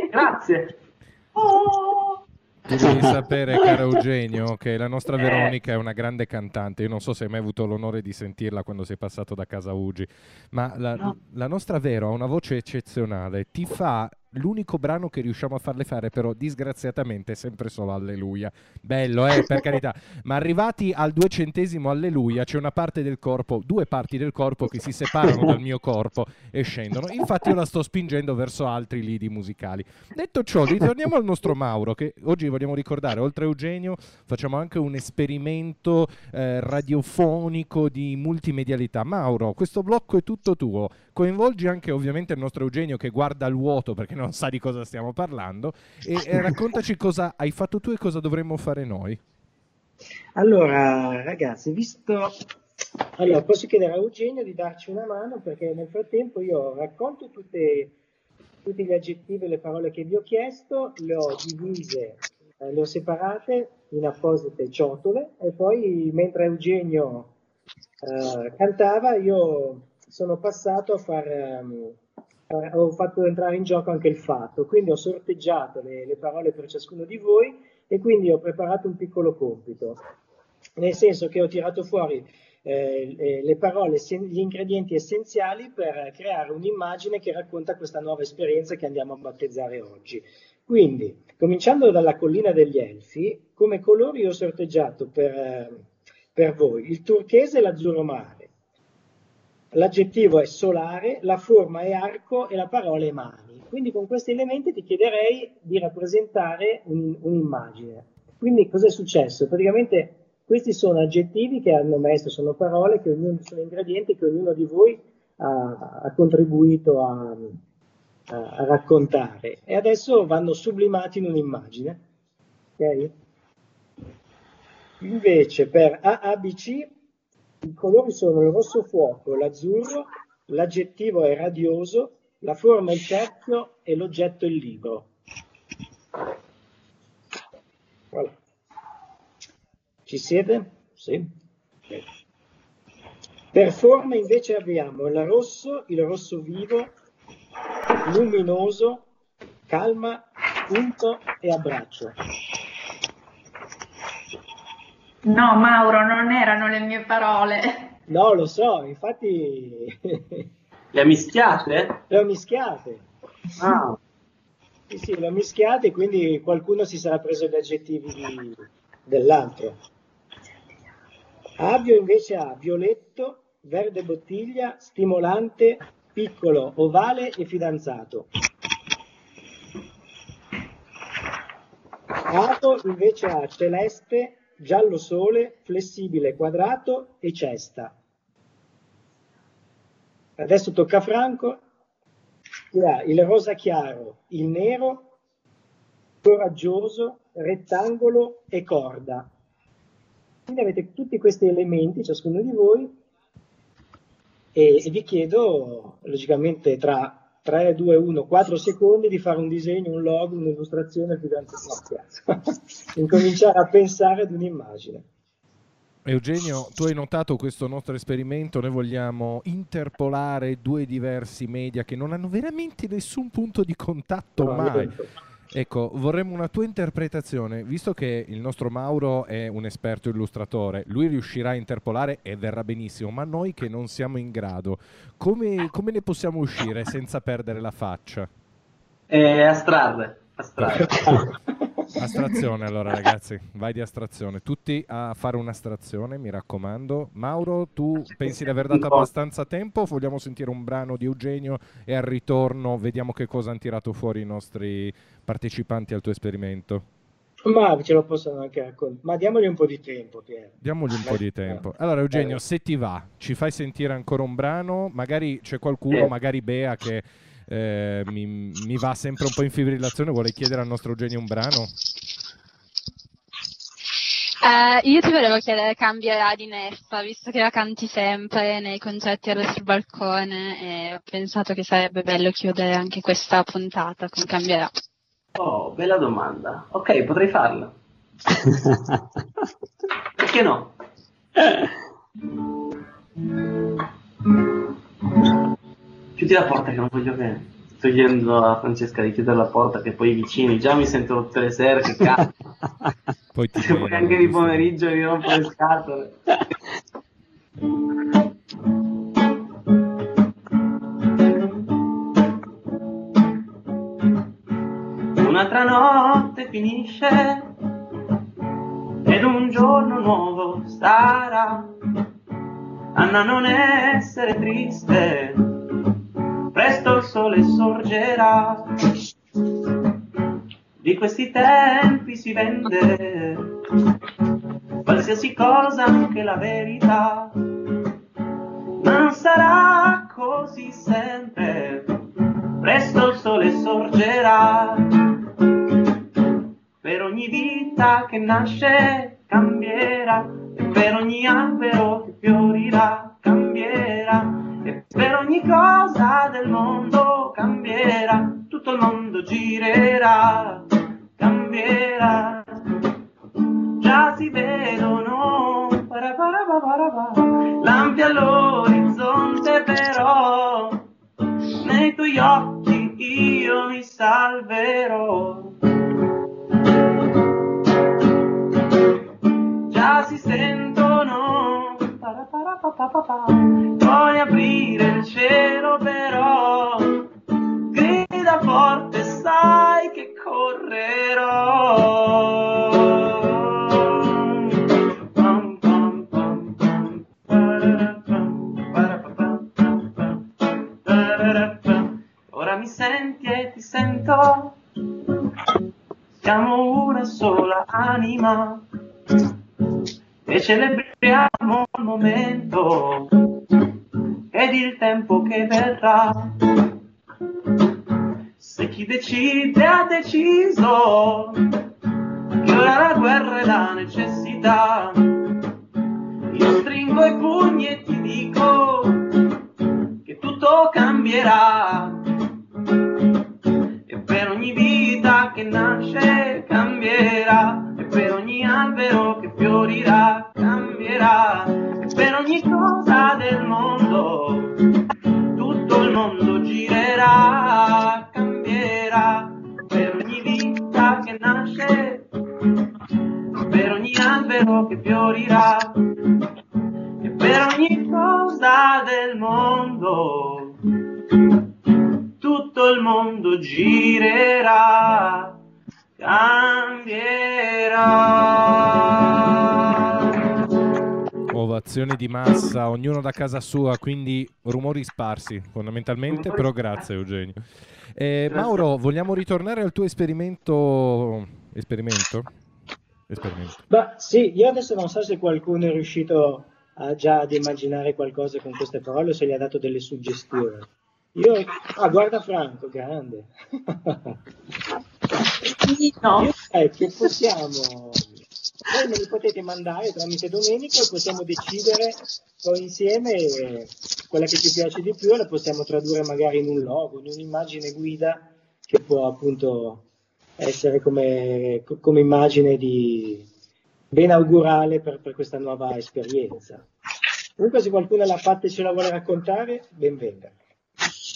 Grazie. Oh! Tu devi sapere, caro Eugenio, che la nostra Veronica è una grande cantante. Io non so se hai mai avuto l'onore di sentirla quando sei passato da casa Ugi, ma la, No. la nostra Vero ha una voce eccezionale. Ti fa l'unico brano che riusciamo a farle fare, però disgraziatamente è sempre solo Alleluia. Bello, eh, per carità. Ma arrivati al duecentesimo Alleluia c'è una parte del corpo, due parti del corpo che si separano dal mio corpo e scendono. Infatti io la sto spingendo verso altri lidi musicali. Detto ciò, ritorniamo al nostro Mauro, che oggi vogliamo ricordare, oltre a Eugenio, facciamo anche un esperimento eh, radiofonico di multimedialità. Mauro, questo blocco è tutto tuo. Coinvolgi anche ovviamente il nostro Eugenio che guarda al vuoto perché non sa di cosa stiamo parlando e, e raccontaci cosa hai fatto tu e cosa dovremmo fare noi. Allora, ragazzi, visto... Allora, posso chiedere a Eugenio di darci una mano perché nel frattempo io racconto tutte, tutti gli aggettivi e le parole che vi ho chiesto, le ho divise, eh, le ho separate in apposite ciotole e poi mentre Eugenio eh, cantava io sono passato a far... ehm, eh, ho fatto entrare in gioco anche il fatto, quindi ho sorteggiato le, le parole per ciascuno di voi e quindi ho preparato un piccolo compito, nel senso che ho tirato fuori eh, le- le parole, gli ingredienti essenziali per creare un'immagine che racconta questa nuova esperienza che andiamo a battezzare oggi. Quindi, cominciando dalla collina degli Elfi, come colori ho sorteggiato per, eh, per voi il turchese e l'azzurro mare. L'aggettivo è solare, la forma è arco e la parola è mani. Quindi con questi elementi ti chiederei di rappresentare un- un'immagine. Quindi cosa è successo? Praticamente questi sono aggettivi che hanno messo, sono parole che ognuno, sono ingredienti che ognuno di voi ha, ha contribuito a, a- raccontare e adesso vanno sublimati in un'immagine. Ok? Invece per AABC i colori sono il rosso fuoco, l'azzurro, l'aggettivo è radioso, la forma è il cerchio e l'oggetto è il libro. Voilà. Ci siete? Sì. Ok. Per forma invece abbiamo il rosso, il rosso vivo, luminoso, calma, punto e abbraccio. No, Mauro, non erano le mie parole. No, lo so, infatti Le ha mischiate? le ho mischiate. Ah. Sì, sì, le ho mischiate, quindi qualcuno si sarà preso gli aggettivi di- dell'altro. Avio invece ha violetto, verde bottiglia, stimolante, piccolo, ovale e fidanzato. Avo invece ha celeste, giallo sole, flessibile, quadrato e cesta. Adesso tocca a Franco. che ha il rosa chiaro, il nero, coraggioso, rettangolo e corda. Quindi avete tutti questi elementi, ciascuno di voi, e, e vi chiedo, logicamente, tra 3, 2, 1, 4 secondi di fare un disegno, un logo, un'illustrazione il più grande spazio. Incominciare a pensare ad un'immagine. Eugenio, tu hai notato questo nostro esperimento, noi vogliamo interpolare due diversi media che non hanno veramente nessun punto di contatto No, mai. Ecco, vorremmo una tua interpretazione, visto che il nostro Mauro è un esperto illustratore, lui riuscirà a interpolare e verrà benissimo, ma noi che non siamo in grado, come, come ne possiamo uscire senza perdere la faccia? E astrarre, astrarre. Astrazione allora ragazzi, vai di astrazione, tutti a fare un'astrazione mi raccomando. Mauro, tu pensi di aver dato abbastanza tempo? Vogliamo sentire un brano di Eugenio e al ritorno vediamo che cosa hanno tirato fuori i nostri partecipanti al tuo esperimento? Ma ce lo possono anche raccontare. Ma diamogli un po' di tempo, Piero. Diamogli un po' di tempo. Allora Eugenio, se ti va, ci fai sentire ancora un brano, magari c'è qualcuno, magari Bea che eh, mi, mi va sempre un po' in fibrillazione, vuole chiedere al nostro Eugenio un brano? Eh, io ti volevo chiedere, cambierà di Neffa, visto che la canti sempre nei concerti allo sul balcone e ho pensato che sarebbe bello chiudere anche questa puntata con Cambierà. Oh, bella domanda. Ok, potrei farla. Perché no? Chiudi la porta che non voglio bene. Sto chiedendo a Francesca di chiudere la porta che poi i vicini già mi sentono tutte le sere che cazzo. Poi ti poi anche di pomeriggio mi rompo le scatole. Un'altra notte finisce ed un giorno nuovo sarà. Anna non essere triste, presto il sole sorgerà. Di questi tempi si vende qualsiasi cosa, anche la verità. Non sarà così sempre, presto il sole sorgerà. Per ogni vita che nasce cambierà, e per ogni albero che fiorirà cambierà, e per ogni cosa del mondo cambierà, tutto il mondo girerà, cambierà. Già si vedono lampi all'orizzonte però, nei tuoi occhi io mi salverò. già si sentono aprire il cielo però grida forte sai che correrò ora mi senti e ti sento. Siamo una sola anima. E celebriamo il momento ed il tempo che verrà. Se chi decide ha deciso che ora la guerra è la necessità, io stringo i pugni e ti dico che tutto cambierà. E per ogni vita che nasce cambierà, e per ogni albero che fiorirà cambierà, e per ogni cosa del mondo, tutto il mondo girerà, cambierà, per ogni vita che nasce, per ogni albero che fiorirà, e per ogni cosa del mondo tutto il mondo girerà, cambierà. Ovazioni di massa, ognuno da casa sua, quindi rumori sparsi fondamentalmente, però grazie Eugenio. Eh, Mauro, vogliamo ritornare al tuo esperimento? Esperimento? Esperimento. Ma sì, io adesso non so se qualcuno è riuscito a già ad immaginare qualcosa con queste parole o se gli ha dato delle suggestioni. Io... Ah, guarda Franco, grande. no. Io, eh, che possiamo... Voi me li potete mandare tramite Domenico e possiamo decidere poi insieme quella che ci piace di più e la possiamo tradurre magari in un logo, in un'immagine guida che può appunto essere come, come immagine di ben augurale per, per questa nuova esperienza. Comunque se qualcuno l'ha fatta e ce la vuole raccontare, ben venga.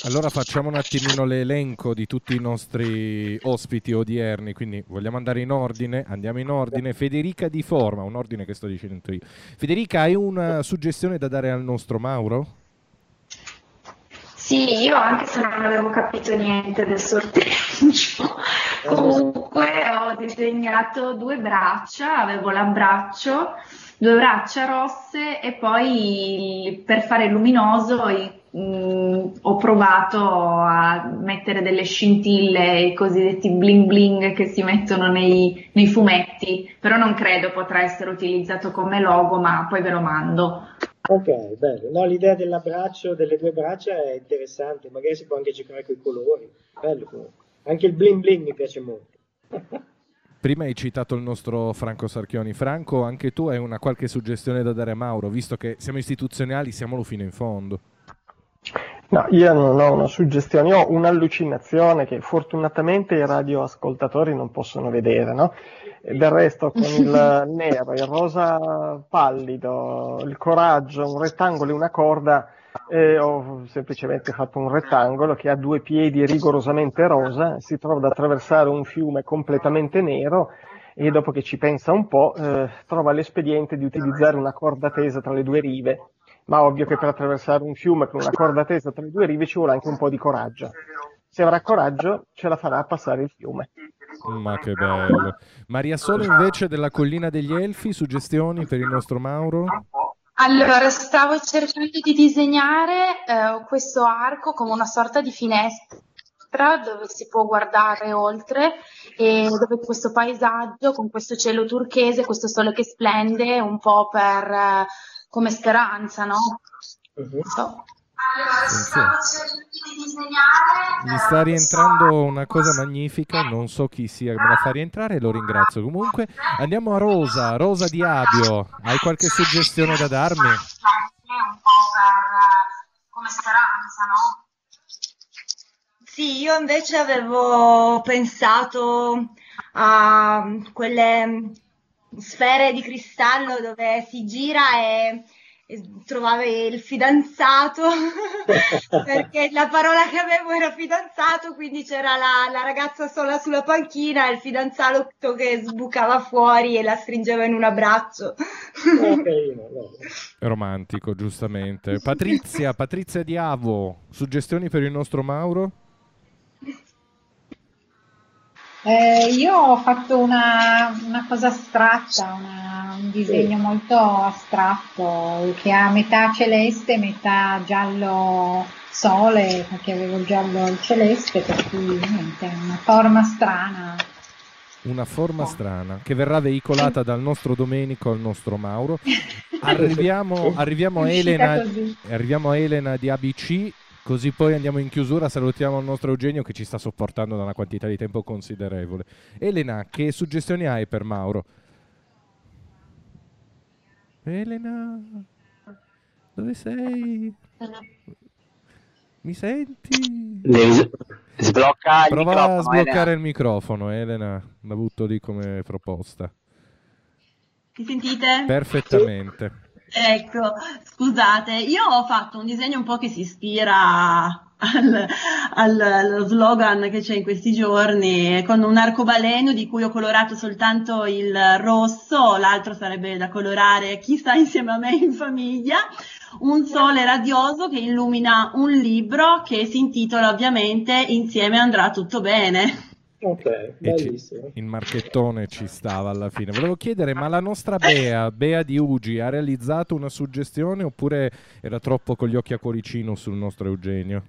Allora facciamo un attimino l'elenco di tutti i nostri ospiti odierni, quindi vogliamo andare in ordine, andiamo in ordine. Federica Di Forma, un ordine che sto dicendo io. Federica, hai una suggestione da dare al nostro Mauro? Sì, io anche se non avevo capito niente del sorteggio, comunque ho disegnato due braccia, avevo l'abbraccio, due braccia rosse e poi per fare luminoso mh, mm, ho provato a mettere delle scintille, i cosiddetti bling bling che si mettono nei, nei fumetti, però non credo potrà essere utilizzato come logo, ma poi ve lo mando. Ok, bello. No, l'idea dell'abbraccio, delle due braccia è interessante, magari si può anche giocare con i colori. Bello comunque. Anche il bling bling mi piace molto. Prima hai citato il nostro Franco Sarchioni. Franco, anche tu hai una qualche suggestione da dare a Mauro, visto che siamo istituzionali, siamolo fino in fondo. No, io non ho una suggestione, ho un'allucinazione che fortunatamente i radioascoltatori non possono vedere, no? del resto con il nero, il rosa pallido, il coraggio, un rettangolo e una corda, eh, ho semplicemente fatto un rettangolo che ha due piedi rigorosamente rosa, si trova ad attraversare un fiume completamente nero e dopo che ci pensa un po' eh, trova l'espediente di utilizzare una corda tesa tra le due rive ma ovvio che per attraversare un fiume con una corda tesa tra le due rive ci vuole anche un po' di coraggio. Se avrà coraggio ce la farà a passare il fiume. Ma che bello. Maria Solo invece della Collina degli Elfi, suggestioni per il nostro Mauro? Allora, stavo cercando di disegnare eh, questo arco come una sorta di finestra dove si può guardare oltre e dove questo paesaggio con questo cielo turchese, questo sole che splende, un po' per... Eh, come speranza, no? Uh-huh. So. Mi sta rientrando una cosa magnifica, non so chi sia me la fa rientrare, lo ringrazio. Comunque andiamo a Rosa, Rosa di Abio. Hai qualche suggestione da darmi? Un po' per, come speranza, no? Sì, io invece avevo pensato a quelle sfere di cristallo dove si gira e, e trovavi il fidanzato. Perché la parola che avevo era fidanzato quindi c'era la, la, ragazza sola sulla panchina e il fidanzato che sbucava fuori e la stringeva in un abbraccio. Romantico giustamente. Patrizia Patrizia Diavo suggestioni per il nostro Mauro? Eh, io ho fatto una, una cosa astratta, una, un disegno sì. molto astratto che ha metà celeste, metà giallo sole, perché avevo il giallo e il celeste, per cui niente, una forma strana. Una forma oh. strana che verrà veicolata dal nostro Domenico al nostro Mauro. Arriviamo, arriviamo, a Elena, arriviamo a Elena di ABC Così poi andiamo in chiusura, salutiamo il nostro Eugenio che ci sta sopportando da una quantità di tempo considerevole. Elena, che suggestioni hai per Mauro? Elena, dove sei? Mi senti? Sblocca il Prova microfono, a sbloccare Elena. il microfono, Elena. La butto lì come proposta. Mi sentite? Perfettamente. Ecco, scusate, io ho fatto un disegno un po' che si ispira al, al, allo slogan che c'è in questi giorni, con un arcobaleno di cui ho colorato soltanto il rosso, l'altro sarebbe da colorare chi sta insieme a me in famiglia, un sole radioso che illumina un libro che si intitola ovviamente Insieme andrà tutto bene. Ok, bellissimo. il marchettone ci stava alla fine. Volevo chiedere, ma la nostra Bea, Bea di Ugi, ha realizzato una suggestione oppure era troppo con gli occhi a cuoricino sul nostro Eugenio?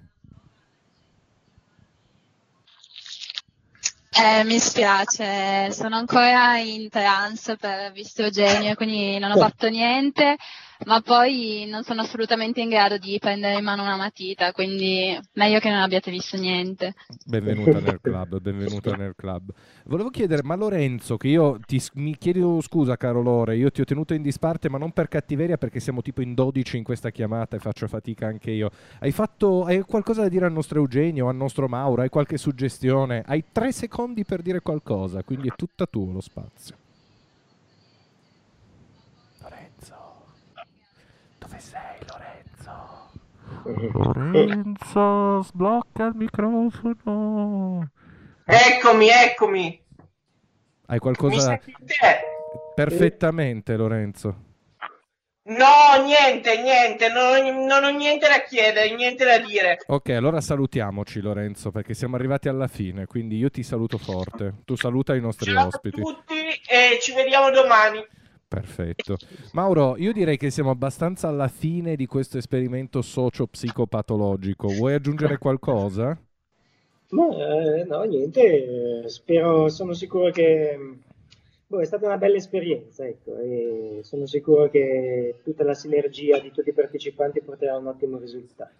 Eh, mi spiace, sono ancora in trance per visto Eugenio, quindi non ho fatto niente. Ma poi non sono assolutamente in grado di prendere in mano una matita, quindi meglio che non abbiate visto niente. Benvenuta nel club, benvenuta nel club. Volevo chiedere, ma Lorenzo, che io ti, mi chiedo scusa caro Lore, io ti ho tenuto in disparte, ma non per cattiveria, perché siamo tipo in 12 in questa chiamata e faccio fatica anche io. Hai, fatto, hai qualcosa da dire al nostro Eugenio, al nostro Mauro? Hai qualche suggestione? Hai tre secondi per dire qualcosa, quindi è tutta tuo lo spazio. Lorenzo? Sblocca il microfono. Eccomi, eccomi. Hai qualcosa... Perfettamente Lorenzo. No, niente, niente, non ho, non ho niente da chiedere, niente da dire. Ok, allora salutiamoci Lorenzo perché siamo arrivati alla fine, quindi io ti saluto forte. Tu saluta i nostri Ciao a ospiti. tutti e ci vediamo domani. Perfetto. Mauro, io direi che siamo abbastanza alla fine di questo esperimento socio-psicopatologico. Vuoi aggiungere qualcosa? No, eh, no, niente, spero, sono sicuro che boh, è stata una bella esperienza, ecco, e sono sicuro che tutta la sinergia di tutti i partecipanti porterà a un ottimo risultato.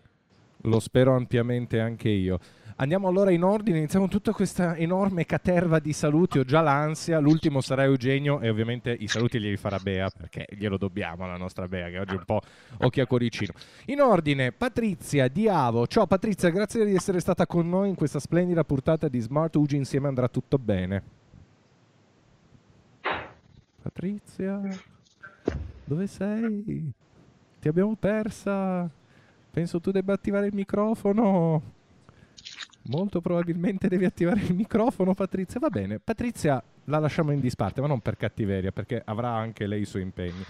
Lo spero ampiamente anche io. Andiamo allora in ordine, iniziamo tutta questa enorme caterva di saluti, ho già l'ansia, l'ultimo sarà Eugenio e ovviamente i saluti li farà Bea perché glielo dobbiamo alla nostra Bea che oggi è un po' occhio a cuoricino. In ordine, Patrizia Diavo, ciao Patrizia, grazie di essere stata con noi in questa splendida puntata di Smart Ugi, insieme andrà tutto bene. Patrizia, dove sei? Ti abbiamo persa. Penso tu debba attivare il microfono. Molto probabilmente devi attivare il microfono, Patrizia. Va bene, Patrizia la lasciamo in disparte, ma non per cattiveria, perché avrà anche lei i suoi impegni.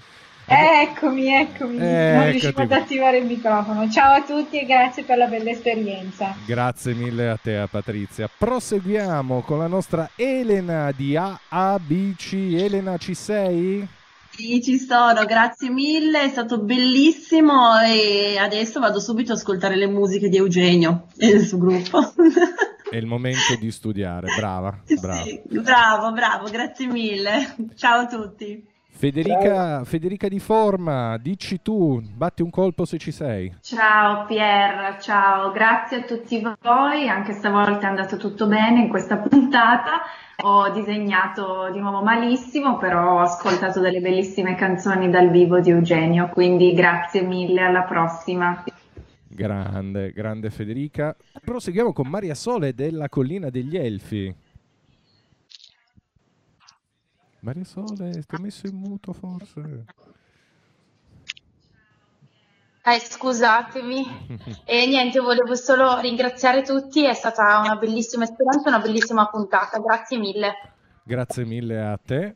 Eccomi, eccomi, Eh, non riuscivo ad attivare il microfono. Ciao a tutti e grazie per la bella esperienza. Grazie mille a te, a Patrizia. Proseguiamo con la nostra Elena di AABC. Elena, ci sei? Sì, ci sono, grazie mille, è stato bellissimo e adesso vado subito ad ascoltare le musiche di Eugenio e del suo gruppo. È il momento di studiare, brava, brava. Bravo, bravo, grazie mille. Ciao a tutti. Federica, Federica di Forma, dici tu, batti un colpo se ci sei. Ciao Pier, ciao, grazie a tutti voi, anche stavolta è andato tutto bene in questa puntata. Ho disegnato di nuovo malissimo, però ho ascoltato delle bellissime canzoni dal vivo di Eugenio, quindi grazie mille, alla prossima. Grande, grande Federica. Proseguiamo con Maria Sole della Collina degli Elfi. Maria Sole, ti ho messo in muto forse? Eh, scusatemi. E niente, volevo solo ringraziare tutti, è stata una bellissima esperienza, una bellissima puntata, grazie mille. Grazie mille a te.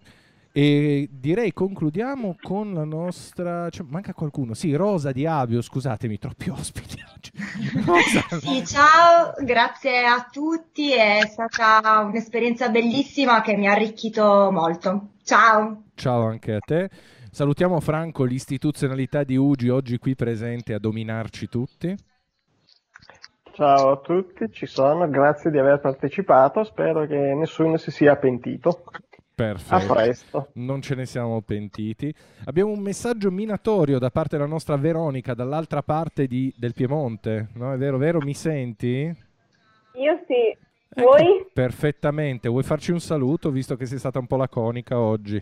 E direi concludiamo con la nostra. cioè, manca qualcuno? Sì, Rosa di Abio, scusatemi, troppi ospiti oggi. Rosa. Sì, ciao, grazie a tutti, è stata un'esperienza bellissima che mi ha arricchito molto. Ciao. Ciao anche a te. Salutiamo Franco, l'istituzionalità di Ugi, oggi qui presente a dominarci tutti. Ciao a tutti, ci sono, grazie di aver partecipato, spero che nessuno si sia pentito. Perfetto. A presto. Non ce ne siamo pentiti. Abbiamo un messaggio minatorio da parte della nostra Veronica, dall'altra parte di- del Piemonte. No, è vero, vero? Mi senti? Io sì. Voi? Perfettamente. Vuoi farci un saluto, visto che sei stata un po' laconica oggi?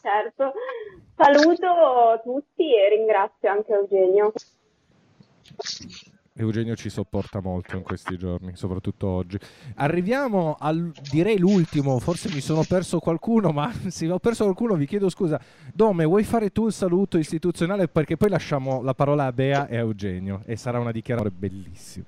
certo. Saluto tutti e ringrazio anche Eugenio. Eugenio ci sopporta molto in questi giorni, soprattutto oggi. Arriviamo al, direi l'ultimo, forse mi sono perso qualcuno, ma se ho perso qualcuno vi chiedo scusa. Dome, vuoi fare tu il saluto istituzionale? Perché poi lasciamo la parola a Bea e a Eugenio e sarà una dichiarazione bellissima.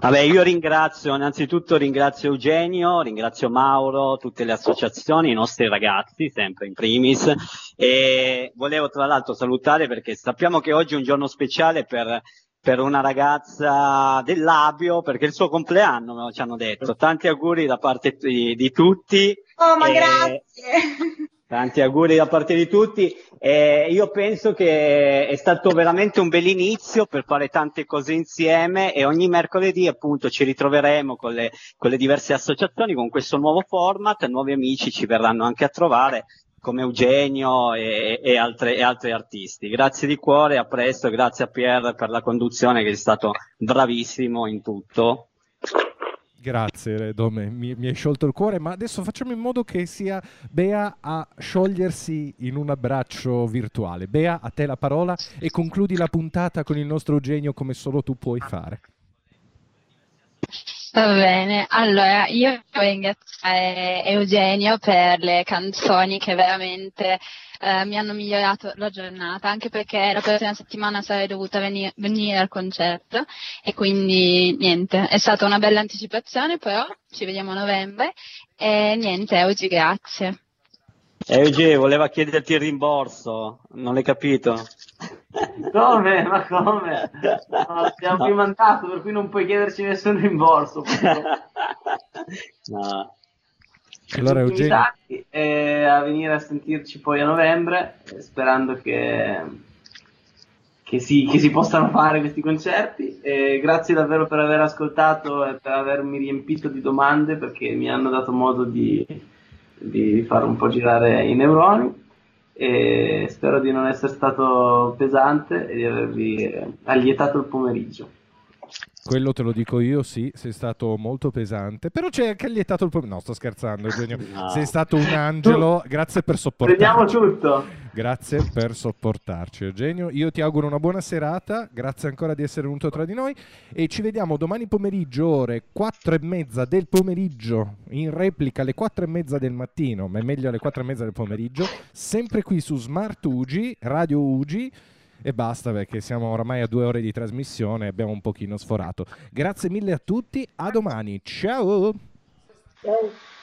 Vabbè, io ringrazio, innanzitutto ringrazio Eugenio, ringrazio Mauro, tutte le associazioni, i nostri ragazzi, sempre in primis, e volevo tra l'altro salutare perché sappiamo che oggi è un giorno speciale per, per una ragazza del Labio, perché è il suo compleanno, me lo ci hanno detto. Tanti auguri da parte di, di tutti. Oh, ma e- grazie. Tanti auguri da parte di tutti. Eh, io penso che è stato veramente un bel inizio per fare tante cose insieme e ogni mercoledì appunto ci ritroveremo con le, con le diverse associazioni con questo nuovo format, nuovi amici ci verranno anche a trovare come Eugenio e, e, altre, e, altri artisti. Grazie di cuore, a presto, grazie a Pierre per la conduzione che è stato bravissimo in tutto. Grazie Dome, mi, mi, hai sciolto il cuore, ma adesso facciamo in modo che sia Bea a sciogliersi in un abbraccio virtuale. Bea, a te la parola e concludi la puntata con il nostro Eugenio come solo tu puoi fare. Va bene, allora io voglio ringraziare Eugenio per le canzoni che veramente eh, mi hanno migliorato la giornata, anche perché la prossima settimana sarei dovuta venire, venire al concerto e quindi niente, è stata una bella anticipazione, però ci vediamo a novembre e niente, Eugi, grazie. Eugi, voleva chiederti il rimborso, non l'hai capito? Come? Ma come? No, abbiamo no. mandato, per cui non puoi chiederci nessun rimborso. no. Allora, Eugenio... E a venire a sentirci poi a novembre, sperando che, che, si, che si possano fare questi concerti. E grazie davvero per aver ascoltato e per avermi riempito di domande perché mi hanno dato modo di, di fare un po' girare i neuroni e spero di non essere stato pesante e di avervi allietato il pomeriggio. Quello te lo dico io, sì, sei stato molto pesante, però c'è anche allietato il pomeriggio. No, sto scherzando, Eugenio. No. Sei stato un angelo, grazie per sopportarci. Vediamo tutto. Grazie per sopportarci, Eugenio. Io ti auguro una buona serata, grazie ancora di essere venuto tra di noi e ci vediamo domani pomeriggio, ore 4 e mezza del pomeriggio, in replica alle 4 e mezza del mattino, ma è meglio alle 4 e mezza del pomeriggio, sempre qui su Smart Ugi, Radio Ugi e basta perché siamo oramai a due ore di trasmissione e abbiamo un pochino sforato. Grazie mille a tutti, a domani, ciao! Ciao!